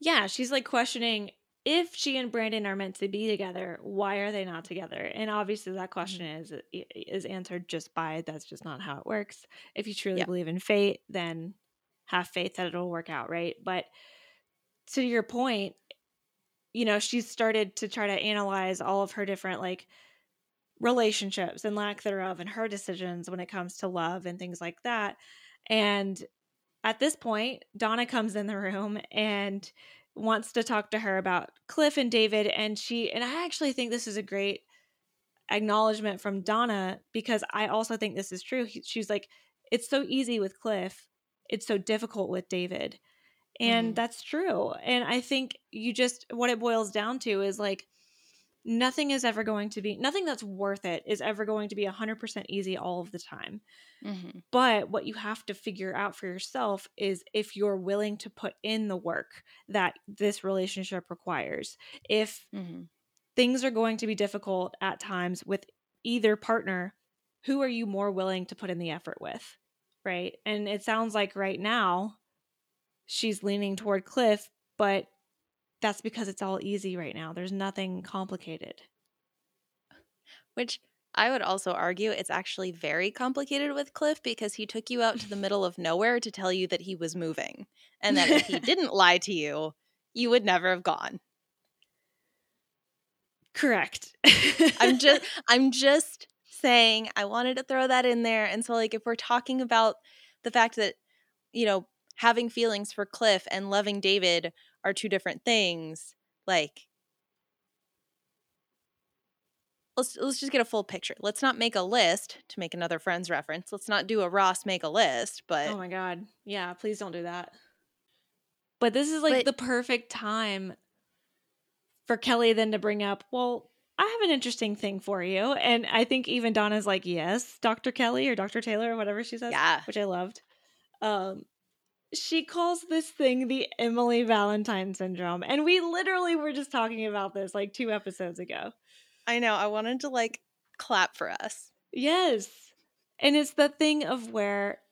yeah, she's like questioning if she and Brandon are meant to be together, why are they not together? And obviously that mm-hmm. question is is answered just by that's just not how it works. If you truly Yeah. believe in fate, then have faith that it'll work out, right? But to your point, you know, she's started to try to analyze all of her different like relationships and lack thereof and her decisions when it comes to love and things like that. And at this point, Donna comes in the room and wants to talk to her about Cliff and David and she and I actually think this is a great acknowledgement from Donna because I also think this is true. He, she's like it's so easy with Cliff, it's so difficult with David. And Mhm. that's true. And I think you just what it boils down to is like nothing is ever going to be nothing that's worth it is ever going to be 100% easy all of the time. Mm-hmm. But what you have to figure out for yourself is if you're willing to put in the work that this relationship requires. If Mm-hmm. things are going to be difficult at times with either partner, who are you more willing to put in the effort with? Right. And it sounds like right now she's leaning toward Cliff, but that's because it's all easy right now. There's nothing complicated. Which I would also argue it's actually very complicated with Cliff because he took you out to the middle of nowhere to tell you that he was moving. And that if he didn't lie to you, you would never have gone. Correct. I'm just I'm just saying I wanted to throw that in there. And so like if we're talking about the fact that, you know, having feelings for Cliff and loving David are two different things, like let's let's just get a full picture. Let's not make a list to make another friends reference. Let's not do a Ross make a list, but Oh my god. Yeah, please don't do that. But this is like But- the perfect time for Kelly then to bring up, well, I have an interesting thing for you. And I think even Donna's like, yes, Dr. Kelly or Dr. Taylor or whatever she says, yeah. which I loved. Um, she calls this thing the Emily Valentine syndrome. And we literally were just talking about this like two episodes ago. I know. I wanted to like clap for us. Yes. And it's the thing of where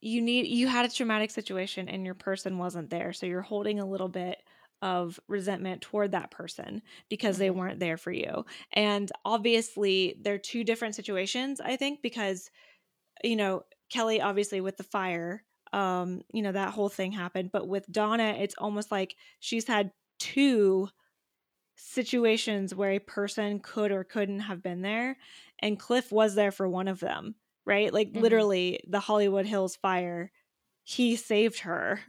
you need you had a traumatic situation and your person wasn't there. So you're holding a little bit of resentment toward that person because they Mhm. weren't there for you. And obviously they're two different situations, I think, because you know, Kelly obviously with the fire, um, you know, that whole thing happened, but with Donna, it's almost like she's had two situations where a person could or couldn't have been there and Cliff was there for one of them, right? Like Mhm. literally the Hollywood Hills fire, he saved her.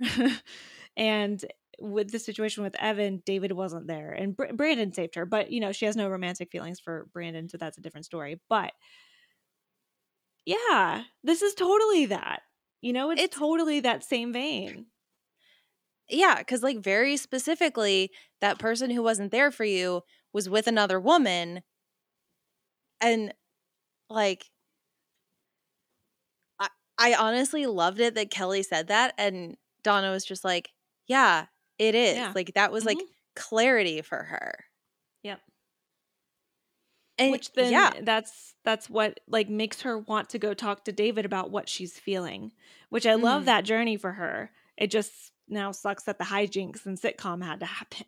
and with the situation with Evan, David wasn't there and Br- Brandon saved her, but you know, she has no romantic feelings for Brandon, so that's a different story. But yeah, this is totally that. You know, it's, It's- totally that same vein. Yeah, because like very specifically, that person who wasn't there for you was with another woman. And like I I honestly loved it that Kelly said that and Donna was just like, Yeah, it is. Yeah. Like that was like Mhm. clarity for her. Yep. And Which then yeah, that's that's what like makes her want to go talk to David about what she's feeling. Which I love Mhm. that journey for her. It just now sucks that the hijinks and sitcom had to happen.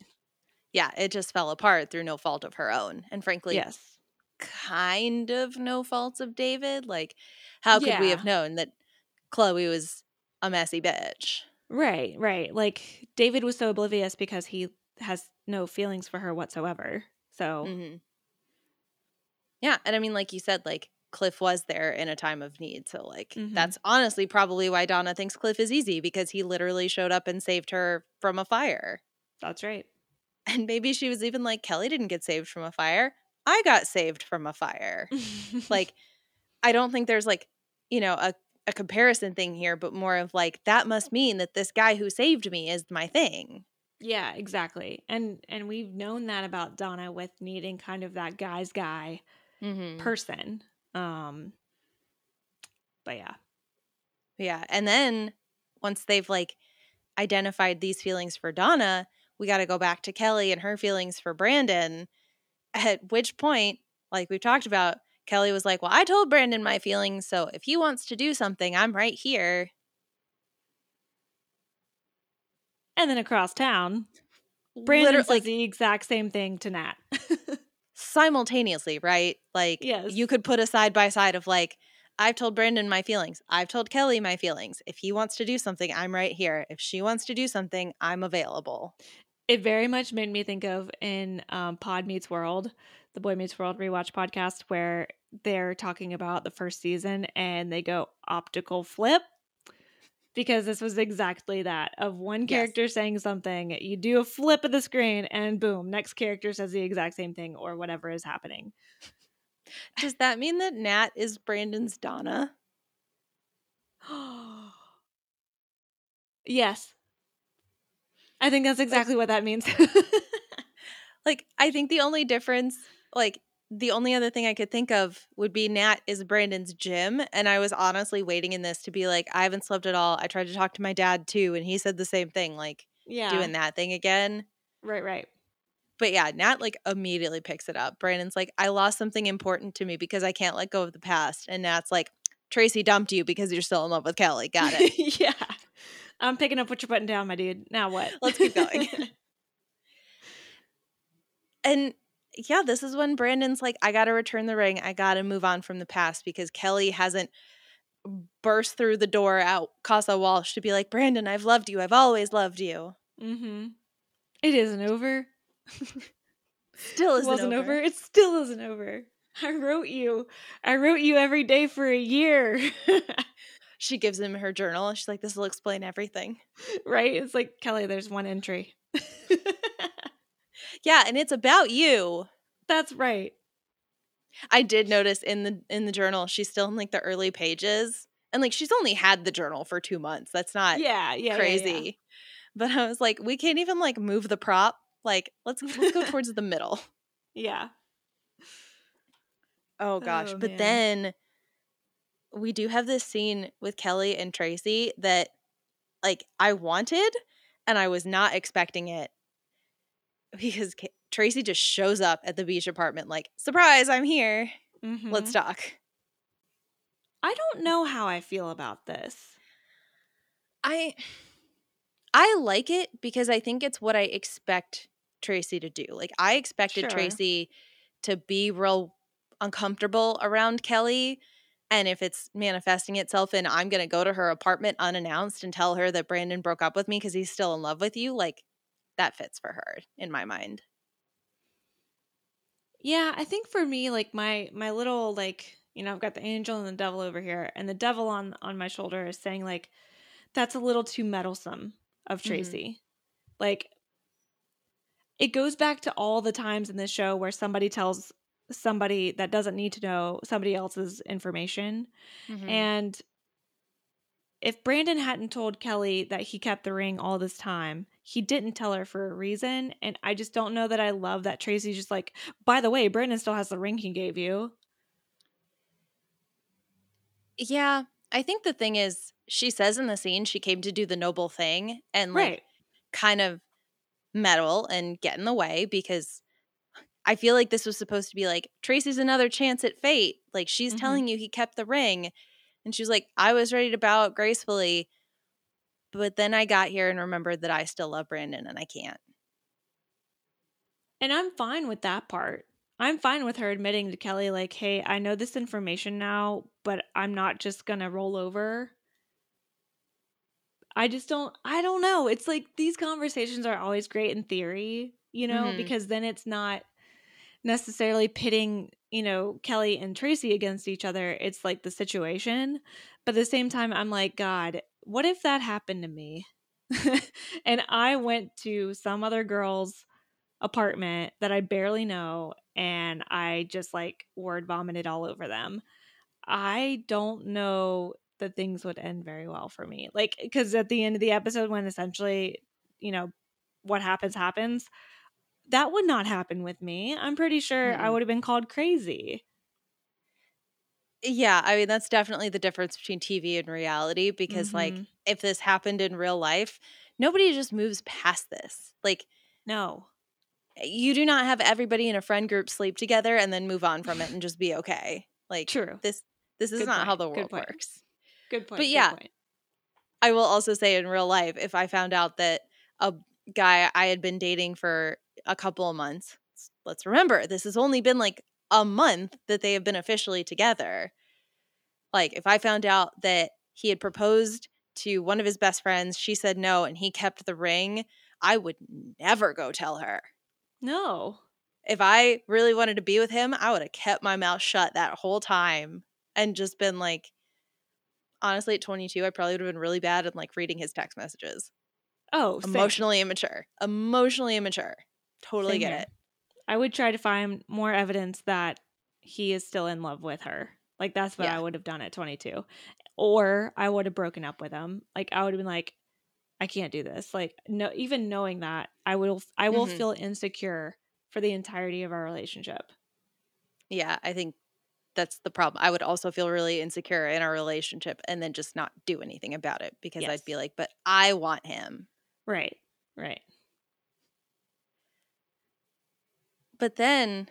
yeah, it just fell apart through no fault of her own. And frankly, yes. kind of no faults of David. Like, how could we have known that Chloe was a messy bitch? Right, right. Like David was so oblivious because he has no feelings for her whatsoever. So hmm Yeah, and I mean, like you said, like Cliff was there in a time of need, so like Mhm. that's honestly probably why Donna thinks Cliff is easy because he literally showed up and saved her from a fire. that's right. And maybe she was even like, Kelly didn't get saved from a fire. I got saved from a fire. like, I don't think there's like, you know, a, a comparison thing here, but more of like, that must mean that this guy who saved me is my thing. Yeah, exactly. And and we've known that about Donna with needing kind of that guy's guy Mm-hmm. person. Um but yeah. Yeah. And then once they've like identified these feelings for Donna, we got to go back to Kelly and her feelings for Brandon. At which point, like we've talked about, Kelly was like, Well, I told Brandon my feelings. So if he wants to do something, I'm right here. And then across town, Brandon Liter- says like the exact same thing to Nat. simultaneously, right? Like Yes. you could put a side by side of like, I've told Brandon my feelings. I've told Kelly my feelings. If he wants to do something, I'm right here. If she wants to do something, I'm available. it very much made me think of in um, Pod Meets World, the Boy Meets World rewatch podcast, where they're talking about the first season and they go optical flip. Because this was exactly that of one Yes. character saying something, you do a flip of the screen, and boom, next character says the exact same thing or whatever is happening. Does that mean that Nat is Brandon's Donna? yes. I think that's exactly what that means. Like, I think the only difference, like, the only other thing I could think of would be Nat is Brandon's Jim. And I was honestly waiting in this to be like, I haven't slept at all. I tried to talk to my dad too, and he said the same thing, like yeah. doing that thing again. Right, right. But yeah, Nat like immediately picks it up. Brandon's like, I lost something important to me because I can't let go of the past. And Nat's like, Tracy dumped you because you're still in love with Kelly. Got it. yeah. I'm picking up what you're putting down, my dude. Now what? Let's keep going. and yeah, this is when Brandon's like, I got to return the ring. I got to move on from the past because Kelly hasn't burst through the door out Casa Walsh to be like, Brandon, I've loved you. I've always loved you. mm-hmm. It isn't over. Still It isn't wasn't over. over. It still isn't over. I wrote you. I wrote you every day for a year. She gives him her journal. She's like, this will explain everything. right? It's like, Kelly, there's one entry. Yeah, and it's about you. That's right. I did notice in the in the journal, she's still in like the early pages. And like she's only had the journal for two months. That's not Yeah, yeah. yeah, crazy. yeah. But I was like, we can't even like move the prop. Like, let's let's go towards the middle. Yeah. Oh gosh. Oh, but man. then we do have this scene with Kelly and Tracy that like I wanted and I was not expecting it because K- Tracy just shows up at the beach apartment like, "Surprise, I'm here. Mhm. Let's talk." I don't know how I feel about this. I I like it because I think it's what I expect Tracy to do. Like I expected Sure. Tracy to be real uncomfortable around Kelly and if it's manifesting itself in I'm going to go to her apartment unannounced and tell her that Brandon broke up with me cuz he's still in love with you, like that fits for her in my mind. Yeah, I think for me, like my my little like you know, I've got the angel and the devil over here, and the devil on on my shoulder is saying like, that's a little too meddlesome of Mhm. Tracy. Like, it goes back to all the times in this show where somebody tells somebody that doesn't need to know somebody else's information, Mhm. and if Brandon hadn't told Kelly that he kept the ring all this time, he didn't tell her for a reason. And I just don't know that I love that Tracy's just like, by the way, Brandon still has the ring he gave you. Yeah, I think the thing is she says in the scene she came to do the noble thing and like right. kind of meddle and get in the way because I feel like this was supposed to be like Tracy's another chance at fate. Like she's Mhm. telling you he kept the ring. And she was like, I was ready to bow out gracefully. But then I got here and remembered that I still love Brandon and I can't. And I'm fine with that part. I'm fine with her admitting to Kelly, like, hey, I know this information now, but I'm not just going to roll over. I just don't, I don't know. It's like these conversations are always great in theory, you know, Mhm. because then it's not necessarily pitting, you know, Kelly and Tracy against each other. It's like the situation. But at the same time, I'm like, God, what if that happened to me? and I went to some other girl's apartment that I barely know and I just like word vomited all over them. I don't know that things would end very well for me. Like, because at the end of the episode, when essentially, you know, what happens happens, that would not happen with me. I'm pretty sure I Mm-mm. would have been called crazy. Yeah, I mean, that's definitely the difference between TV and reality because, like, Mhm. if this happened in real life, nobody just moves past this. Like, No. you do not have everybody in a friend group sleep together and then move on from it and just be okay. Like, True. this this is Good not how the world point. works. Good point. But yeah. point. I will also say in real life, if I found out that a guy I had been dating for a couple of months, let's remember, this has only been like a month that they have been officially together. Like, if I found out that he had proposed to one of his best friends, she said no, and he kept the ring, I would never go tell her. No. If I really wanted to be with him, I would have kept my mouth shut that whole time and just been like, honestly, at 22, I probably would have been really bad at like reading his text messages. Oh, same. Emotionally immature. Emotionally immature. Totally Same get here. it. I would try to find more evidence that he is still in love with her. Like that's what Yeah. I would have done at 22. Or I would have broken up with him. Like I would have been like I can't do this. Like no even knowing that, I will I will Mhm. feel insecure for the entirety of our relationship. Yeah, I think that's the problem. I would also feel really insecure in our relationship and then just not do anything about it because I'd be like, but I want him. Right. Right. But then,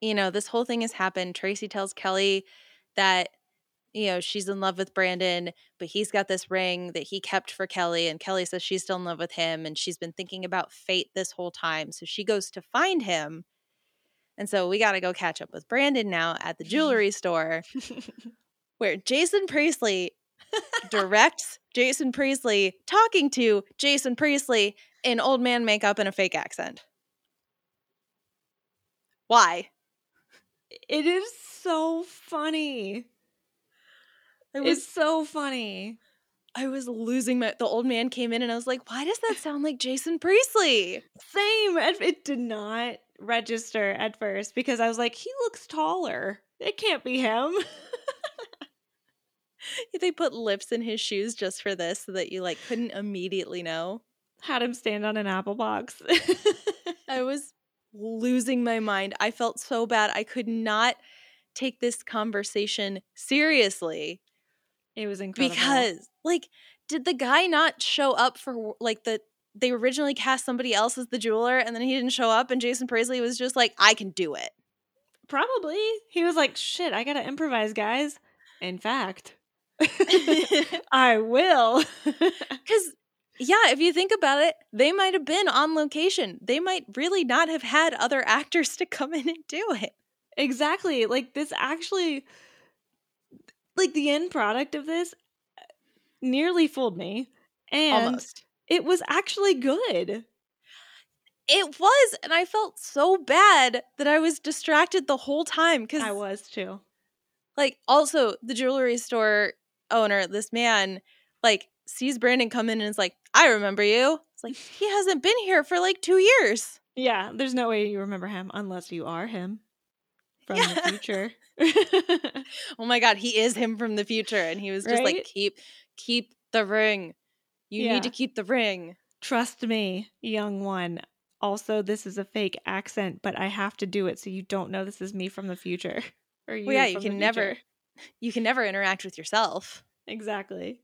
you know, this whole thing has happened. Tracy tells Kelly that, you know, she's in love with Brandon, but he's got this ring that he kept for Kelly. And Kelly says she's still in love with him and she's been thinking about fate this whole time. So she goes to find him. And so we got to go catch up with Brandon now at the jewelry store where Jason Priestley directs Jason Priestley talking to Jason Priestley in old man makeup and a fake accent. Why? it is so funny. I was It's so funny. I was losing my the old man came in and I was like, why does that sound like Jason Priestley? Same. It, it did not register at first because I was like, he looks taller. It can't be him. they put lips in his shoes just for this so that you like couldn't immediately know. Had him stand on an apple box. I was losing my mind. I felt so bad. I could not take this conversation seriously it was incredible. because like did the guy not show up for like the they originally cast somebody else as the jeweler and then he didn't show up and Jason Priestley was just like I can do it. Probably. He was like, shit, I gotta improvise, guys. In fact, I will. Cuz yeah, if you think about it, they might have been on location. They might really not have had other actors to come in and do it. exactly. Like, this actually, like, the end product of this uh, nearly fooled me. And Almost. it was actually good. It was, and I felt so bad that I was distracted the whole time because I was too. like also the jewelry store owner, this man, like sees Brandon come in and is like, I remember you. It's like he hasn't been here for like two years. Yeah, there's no way you remember him unless you are him from Yeah. the future. Oh my god, he is him from the future. And he was just like, keep keep the ring. You Yeah. need to keep the ring. Trust me, young one. Also, this is a fake accent, but I have to do it so you don't know this is me from the future. Or you Well, yeah, you can never you can never interact with yourself. Exactly.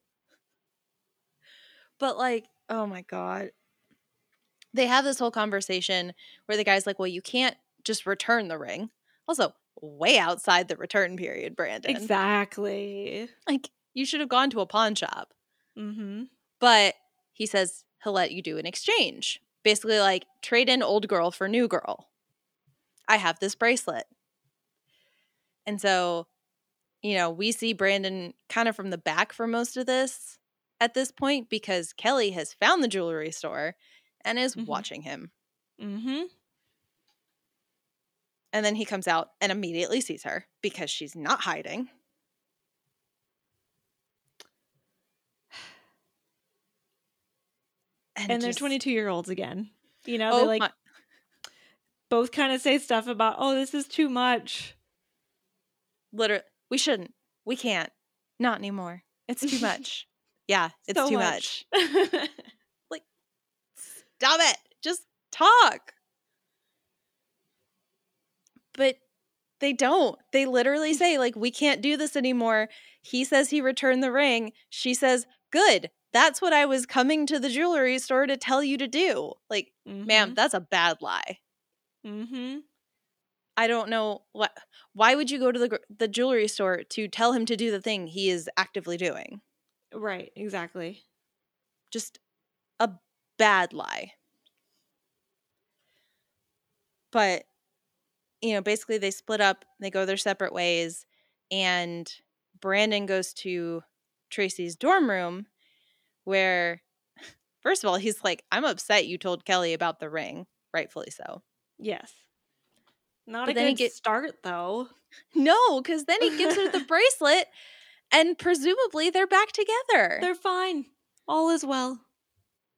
But like, oh my god. They have this whole conversation where the guy's like, "Well, you can't just return the ring." Also, way outside the return period, Brandon. Exactly. Like, you should have gone to a pawn shop. Mm-hmm. But he says he'll let you do an exchange. Basically like trade in old girl for new girl. I have this bracelet. And so, you know, we see Brandon kind of from the back for most of this at this point because Kelly has found the jewelry store and is Mhm. watching him. Mm-hmm. And then he comes out and immediately sees her because she's not hiding. And they're 22 year olds again. You know, Oh they like my- both kind of say stuff about, oh, this is too much. literally, we shouldn't. We can't. Not anymore. It's too much. Yeah, it's So too much. Like, stop it. Just talk. But they don't. They literally say, like, we can't do this anymore. He says he returned the ring. She says, good. That's what I was coming to the jewelry store to tell you to do. Like, ma'am, that's a bad lie. Mm-hmm. I don't know what. Why would you go to the the jewelry store to tell him to do the thing he is actively doing? Right, exactly. just a bad lie. But you know, basically they split up, they go their separate ways, and Brandon goes to Tracy's dorm room where first of all, he's like, I'm upset you told Kelly about the ring, rightfully so. Yes. Not But a then he good get- start though. No, because then he gives her the bracelet and presumably they're back together. They're fine. All is well.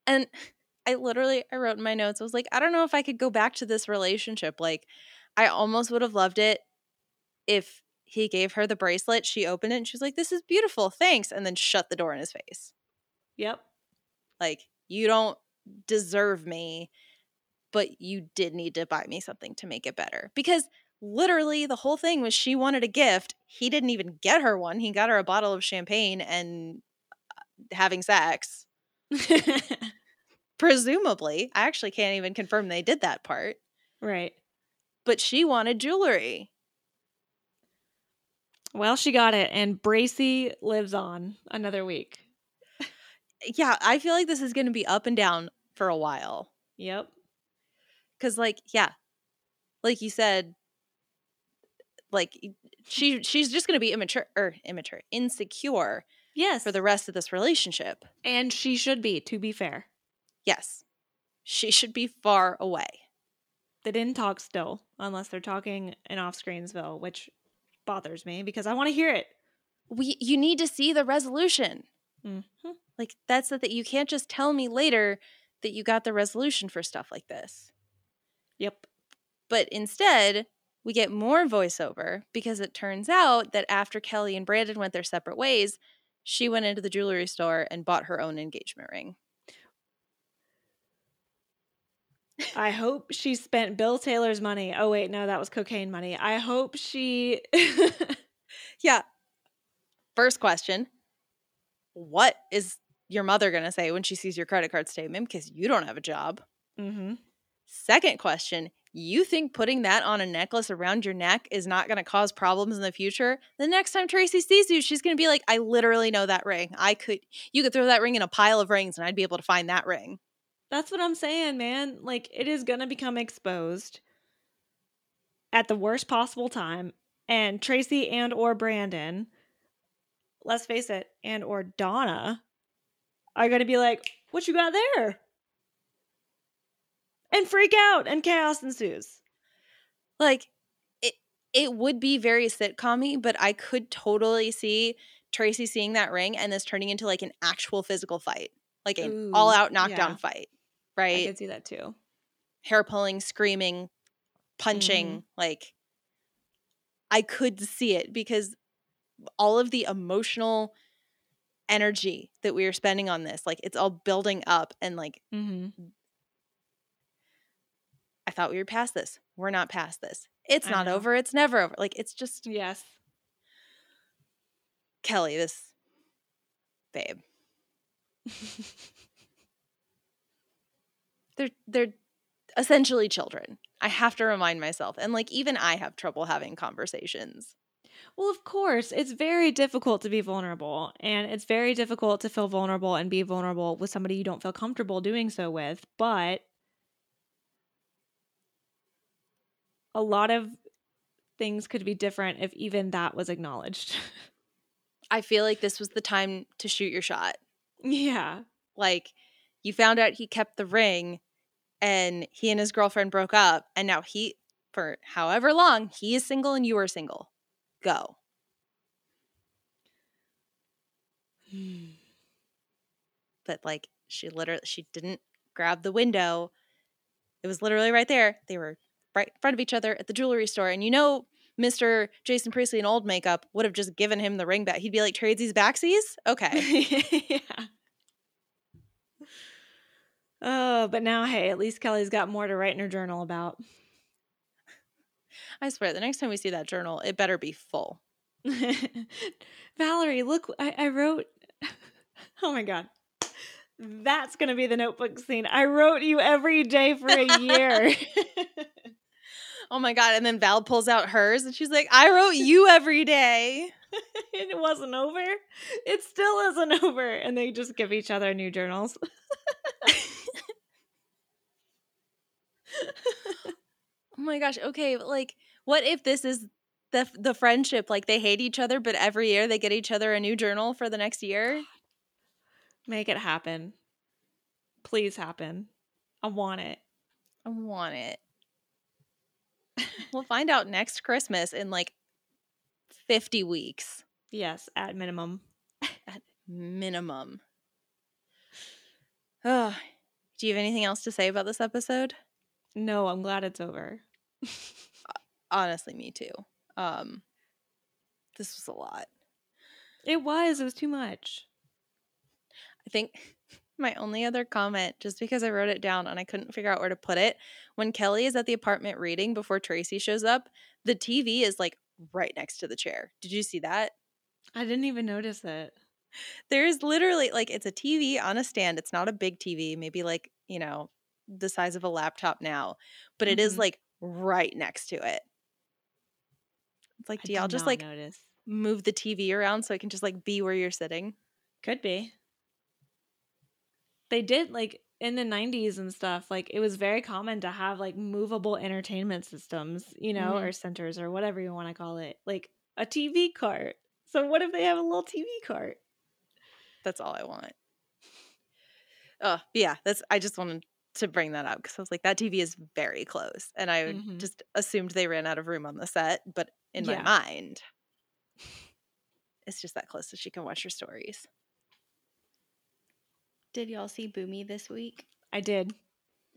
And I literally I wrote in my notes, I was like, I don't know if I could go back to this relationship. Like, I almost would have loved it if he gave her the bracelet, she opened it, and she was like, This is beautiful, thanks, and then shut the door in his face. Yep. Like, you don't deserve me, but you did need to buy me something to make it better. Because literally the whole thing was she wanted a gift. He didn't even get her one. He got her a bottle of champagne and uh, having sex. Presumably, I actually can't even confirm they did that part, right. but she wanted jewelry. Well, she got it, and Bracy lives on another week. Yeah, I feel like this is going to be up and down for a while. Yep. Cuz like, yeah. Like you said like she she's just going to be immature or immature, insecure Yes. for the rest of this relationship. and she should be, to be fair. Yes. She should be far away. They didn't talk still, unless they're talking in off Screensville, which bothers me because I want to hear it. We you need to see the resolution. Mm-hmm. Like that's the thing. You can't just tell me later that you got the resolution for stuff like this. Yep. But instead, we get more voiceover because it turns out that after Kelly and Brandon went their separate ways, she went into the jewelry store and bought her own engagement ring. I hope she spent Bill Taylor's money. Oh, wait, no, that was cocaine money. I hope she. Yeah. First question What is your mother going to say when she sees your credit card statement because you don't have a job? Mm-hmm. Second question You think putting that on a necklace around your neck is not going to cause problems in the future? The next time Tracy sees you, she's going to be like, I literally know that ring. I could, you could throw that ring in a pile of rings and I'd be able to find that ring. That's what I'm saying, man. Like it is gonna become exposed at the worst possible time. And Tracy and or Brandon, let's face it, and or Donna are gonna be like, what you got there? And freak out and chaos ensues. Like, it, it would be very sitcom but I could totally see Tracy seeing that ring and this turning into like an actual physical fight, like an Ooh, all out knockdown yeah. fight, Right? I can see that too. hair pulling, screaming, punching. Mm-hmm. Like, I could see it because all of the emotional energy that we are spending on this, like, it's all building up. And, like, Mm-hmm. Thought we were past this. We're not past this. It's I not know. over. It's never over. Like, it's just Yes. Kelly, this babe. They're, they're, essentially children. I have to remind myself. And like even I have trouble having conversations. Well, of course, it's very difficult to be vulnerable, and it's very difficult to feel vulnerable and be vulnerable with somebody you don't feel comfortable doing so with. But a lot of things could be different if even that was acknowledged. I feel like this was the time to shoot your shot. yeah. Like you found out he kept the ring and he and his girlfriend broke up and now he for however long he is single and you are single. Go. But like she literally she didn't grab the window. It was literally right there. They were right in front of each other at the jewelry store and you know Mr. Jason Priestley in old makeup would have just given him the ring back. He'd be like, Tradesies backsies? Okay. yeah. Oh, but now, hey, at least Kelly's got more to write in her journal about. I swear, the next time we see that journal, it better be full. Valerie, look, I, I wrote. Oh my God. That's going to be the notebook scene. I wrote you every day for a year. Oh my God. And then Val pulls out hers and she's like, I wrote you every day. it wasn't over. It still isn't over. And they just give each other new journals. Oh my gosh. Okay. Like, what if this is the, the friendship? Like, they hate each other, but every year they get each other a new journal for the next year? Make it happen. Please happen. I want it. I want it. We'll find out next Christmas in like 50 weeks Yes, at minimum. at minimum. Oh, do you have anything else to say about this episode? No, I'm glad it's over. Honestly, me too. Um, this was a lot. It was. It was too much. I think my only other comment, just because I wrote it down and I couldn't figure out where to put it, when Kelly is at the apartment reading before Tracy shows up, the TV is like right next to the chair. Did you see that? I didn't even notice it. There's literally like it's a TV on a stand. It's not a big TV, maybe like, you know, the size of a laptop now, but it is Mhm. like right next to it. It's like, I do y'all just like notice? move the TV around so it can just like be where you're sitting? Could be. They did like in the 90s and stuff, like it was very common to have like movable entertainment systems, you know, Mhm. or centers or whatever you want to call it, like a TV cart. So what if they have a little TV cart? That's all I want. Oh, yeah. That's I just wanted to bring that up because I was like, that TV is very close. And I Mhm. just assumed they ran out of room on the set, but in Yeah. my mind, it's just that close so she can watch her stories. Did y'all see Boomy this week? I did.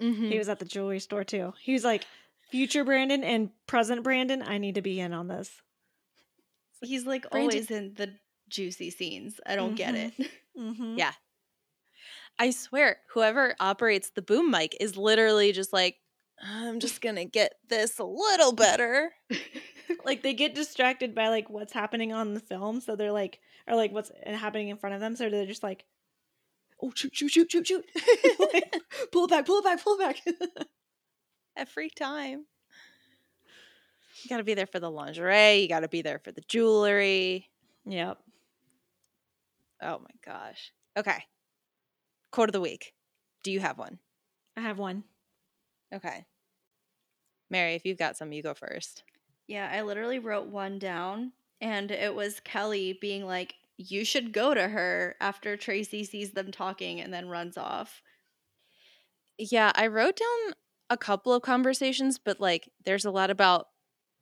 Mm-hmm. He was at the jewelry store too. He was like, future Brandon and present Brandon, I need to be in on this. He's like Brandon- always in the juicy scenes. I don't get it. Mm-hmm. Yeah. I swear, whoever operates the boom mic is literally just like, I'm just gonna get this a little better. like they get distracted by like what's happening on the film so they're like or like what's happening in front of them so they're just like oh shoot, shoot, shoot, shoot, shoot. Like, pull it back, pull it back, pull it back. Every time. You got to be there for the lingerie. You got to be there for the jewelry. yep. Oh my gosh. Okay. Quote of the week. Do you have one? I have one. Okay. Mary, if you've got some, you go first. Yeah, I literally wrote one down, and it was Kelly being like, You should go to her after Tracy sees them talking and then runs off. Yeah, I wrote down a couple of conversations, but like there's a lot about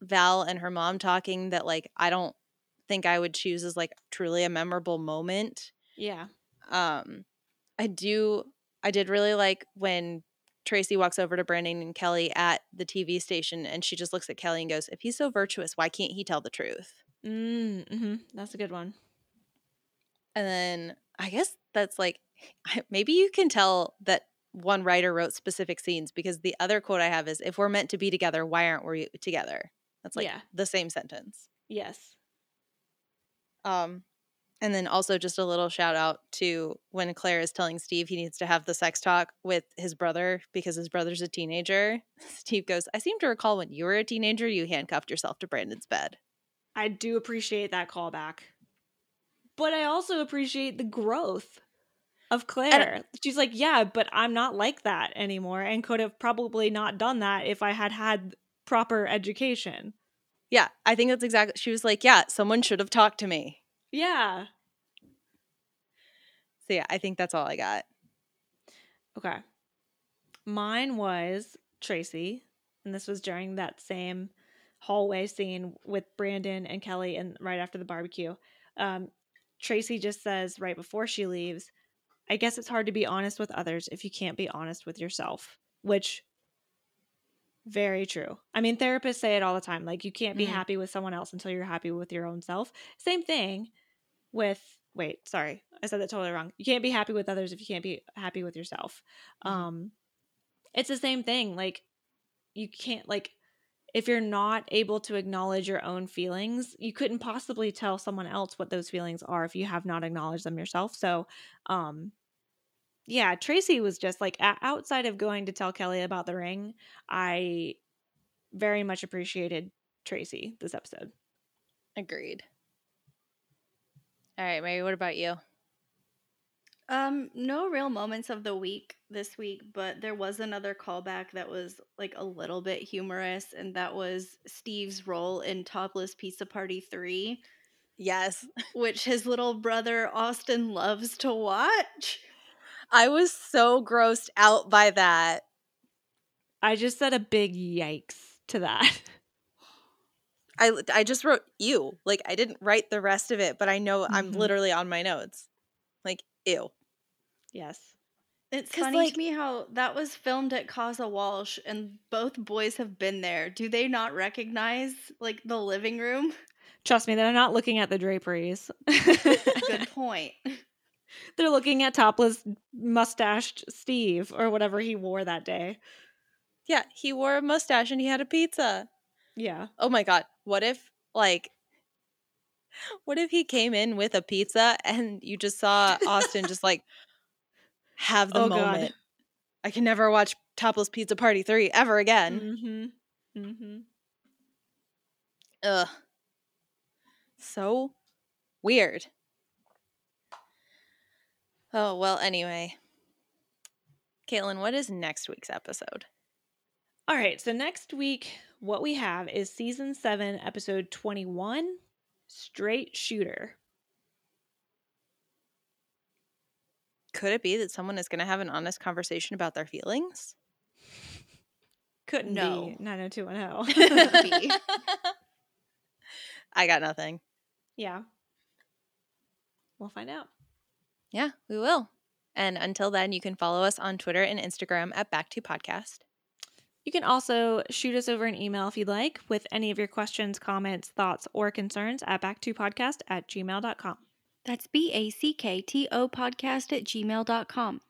Val and her mom talking that like I don't think I would choose as like truly a memorable moment. Yeah. Um I do I did really like when Tracy walks over to Brandon and Kelly at the TV station and she just looks at Kelly and goes, If he's so virtuous, why can't he tell the truth? Mm, hmm That's a good one. And then I guess that's like maybe you can tell that one writer wrote specific scenes because the other quote I have is if we're meant to be together, why aren't we together? That's like Yeah. the same sentence. Yes. Um and then also just a little shout out to when Claire is telling Steve he needs to have the sex talk with his brother because his brother's a teenager. Steve goes, I seem to recall when you were a teenager, you handcuffed yourself to Brandon's bed. I do appreciate that callback. But I also appreciate the growth of Claire. She's like, yeah, but I'm not like that anymore and could have probably not done that if I had had proper education. Yeah, I think that's exactly. She was like, Yeah, someone should have talked to me. Yeah. So yeah, I think that's all I got. Okay. Mine was Tracy, and this was during that same hallway scene with Brandon and Kelly and right after the barbecue. Um, Tracy just says right before she leaves, I guess it's hard to be honest with others if you can't be honest with yourself, which very true. I mean, therapists say it all the time. Like, you can't be Mhm. happy with someone else until you're happy with your own self. Same thing with, wait, sorry, I said that totally wrong. You can't be happy with others if you can't be happy with yourself. Mhm. Um, it's the same thing. Like, you can't, like, if you're not able to acknowledge your own feelings, you couldn't possibly tell someone else what those feelings are if you have not acknowledged them yourself. So, um, yeah, Tracy was just like outside of going to tell Kelly about the ring, I very much appreciated Tracy this episode. Agreed. All right, Mary, what about you? Um, no real moments of the week this week, but there was another callback that was like a little bit humorous, and that was Steve's role in Topless Pizza Party 3, Yes. which his little brother Austin loves to watch. I was so grossed out by that. I just said a big yikes to that. I I just wrote you. Like I didn't write the rest of it, but I know I'm Mhm. literally on my notes. Like ew. yes. It's funny like- to me how that was filmed at Casa Walsh, and both boys have been there. Do they not recognize like the living room? Trust me, they're not looking at the draperies. Good point. they're looking at topless mustached Steve or whatever he wore that day. Yeah, he wore a mustache and he had a pizza. Yeah. Oh my god. What if like what if he came in with a pizza and you just saw Austin just like have the Oh, God. moment. I can never watch Topless Pizza Party 3 ever again. Mm-hmm. Mm-hmm. Ugh. So weird. Oh, well, anyway. Caitlin, what is next week's episode? All right. So next week, what we have is season seven, episode 21 Straight Shooter. Could it be that someone is going to have an honest conversation about their feelings? Couldn't No. be 90210. Be. I got nothing. yeah. We'll find out. Yeah, we will. And until then, you can follow us on Twitter and Instagram at Back to Podcast. You can also shoot us over an email if you'd like with any of your questions, comments, thoughts, or concerns at backtopodcast at gmail.com. That's B A C K T O podcast at gmail.com.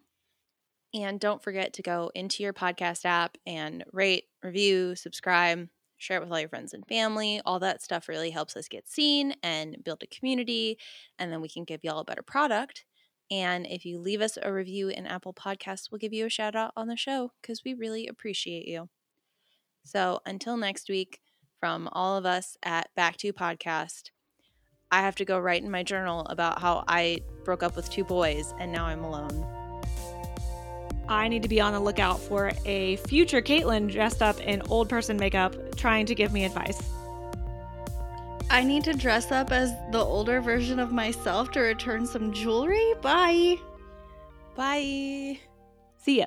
And don't forget to go into your podcast app and rate, review, subscribe, share it with all your friends and family. All that stuff really helps us get seen and build a community. And then we can give y'all a better product. And if you leave us a review in Apple Podcasts, we'll give you a shout out on the show because we really appreciate you. So until next week, from all of us at Back to Podcast, I have to go write in my journal about how I broke up with two boys and now I'm alone. I need to be on the lookout for a future Caitlin dressed up in old person makeup trying to give me advice. I need to dress up as the older version of myself to return some jewelry. Bye. Bye. See ya.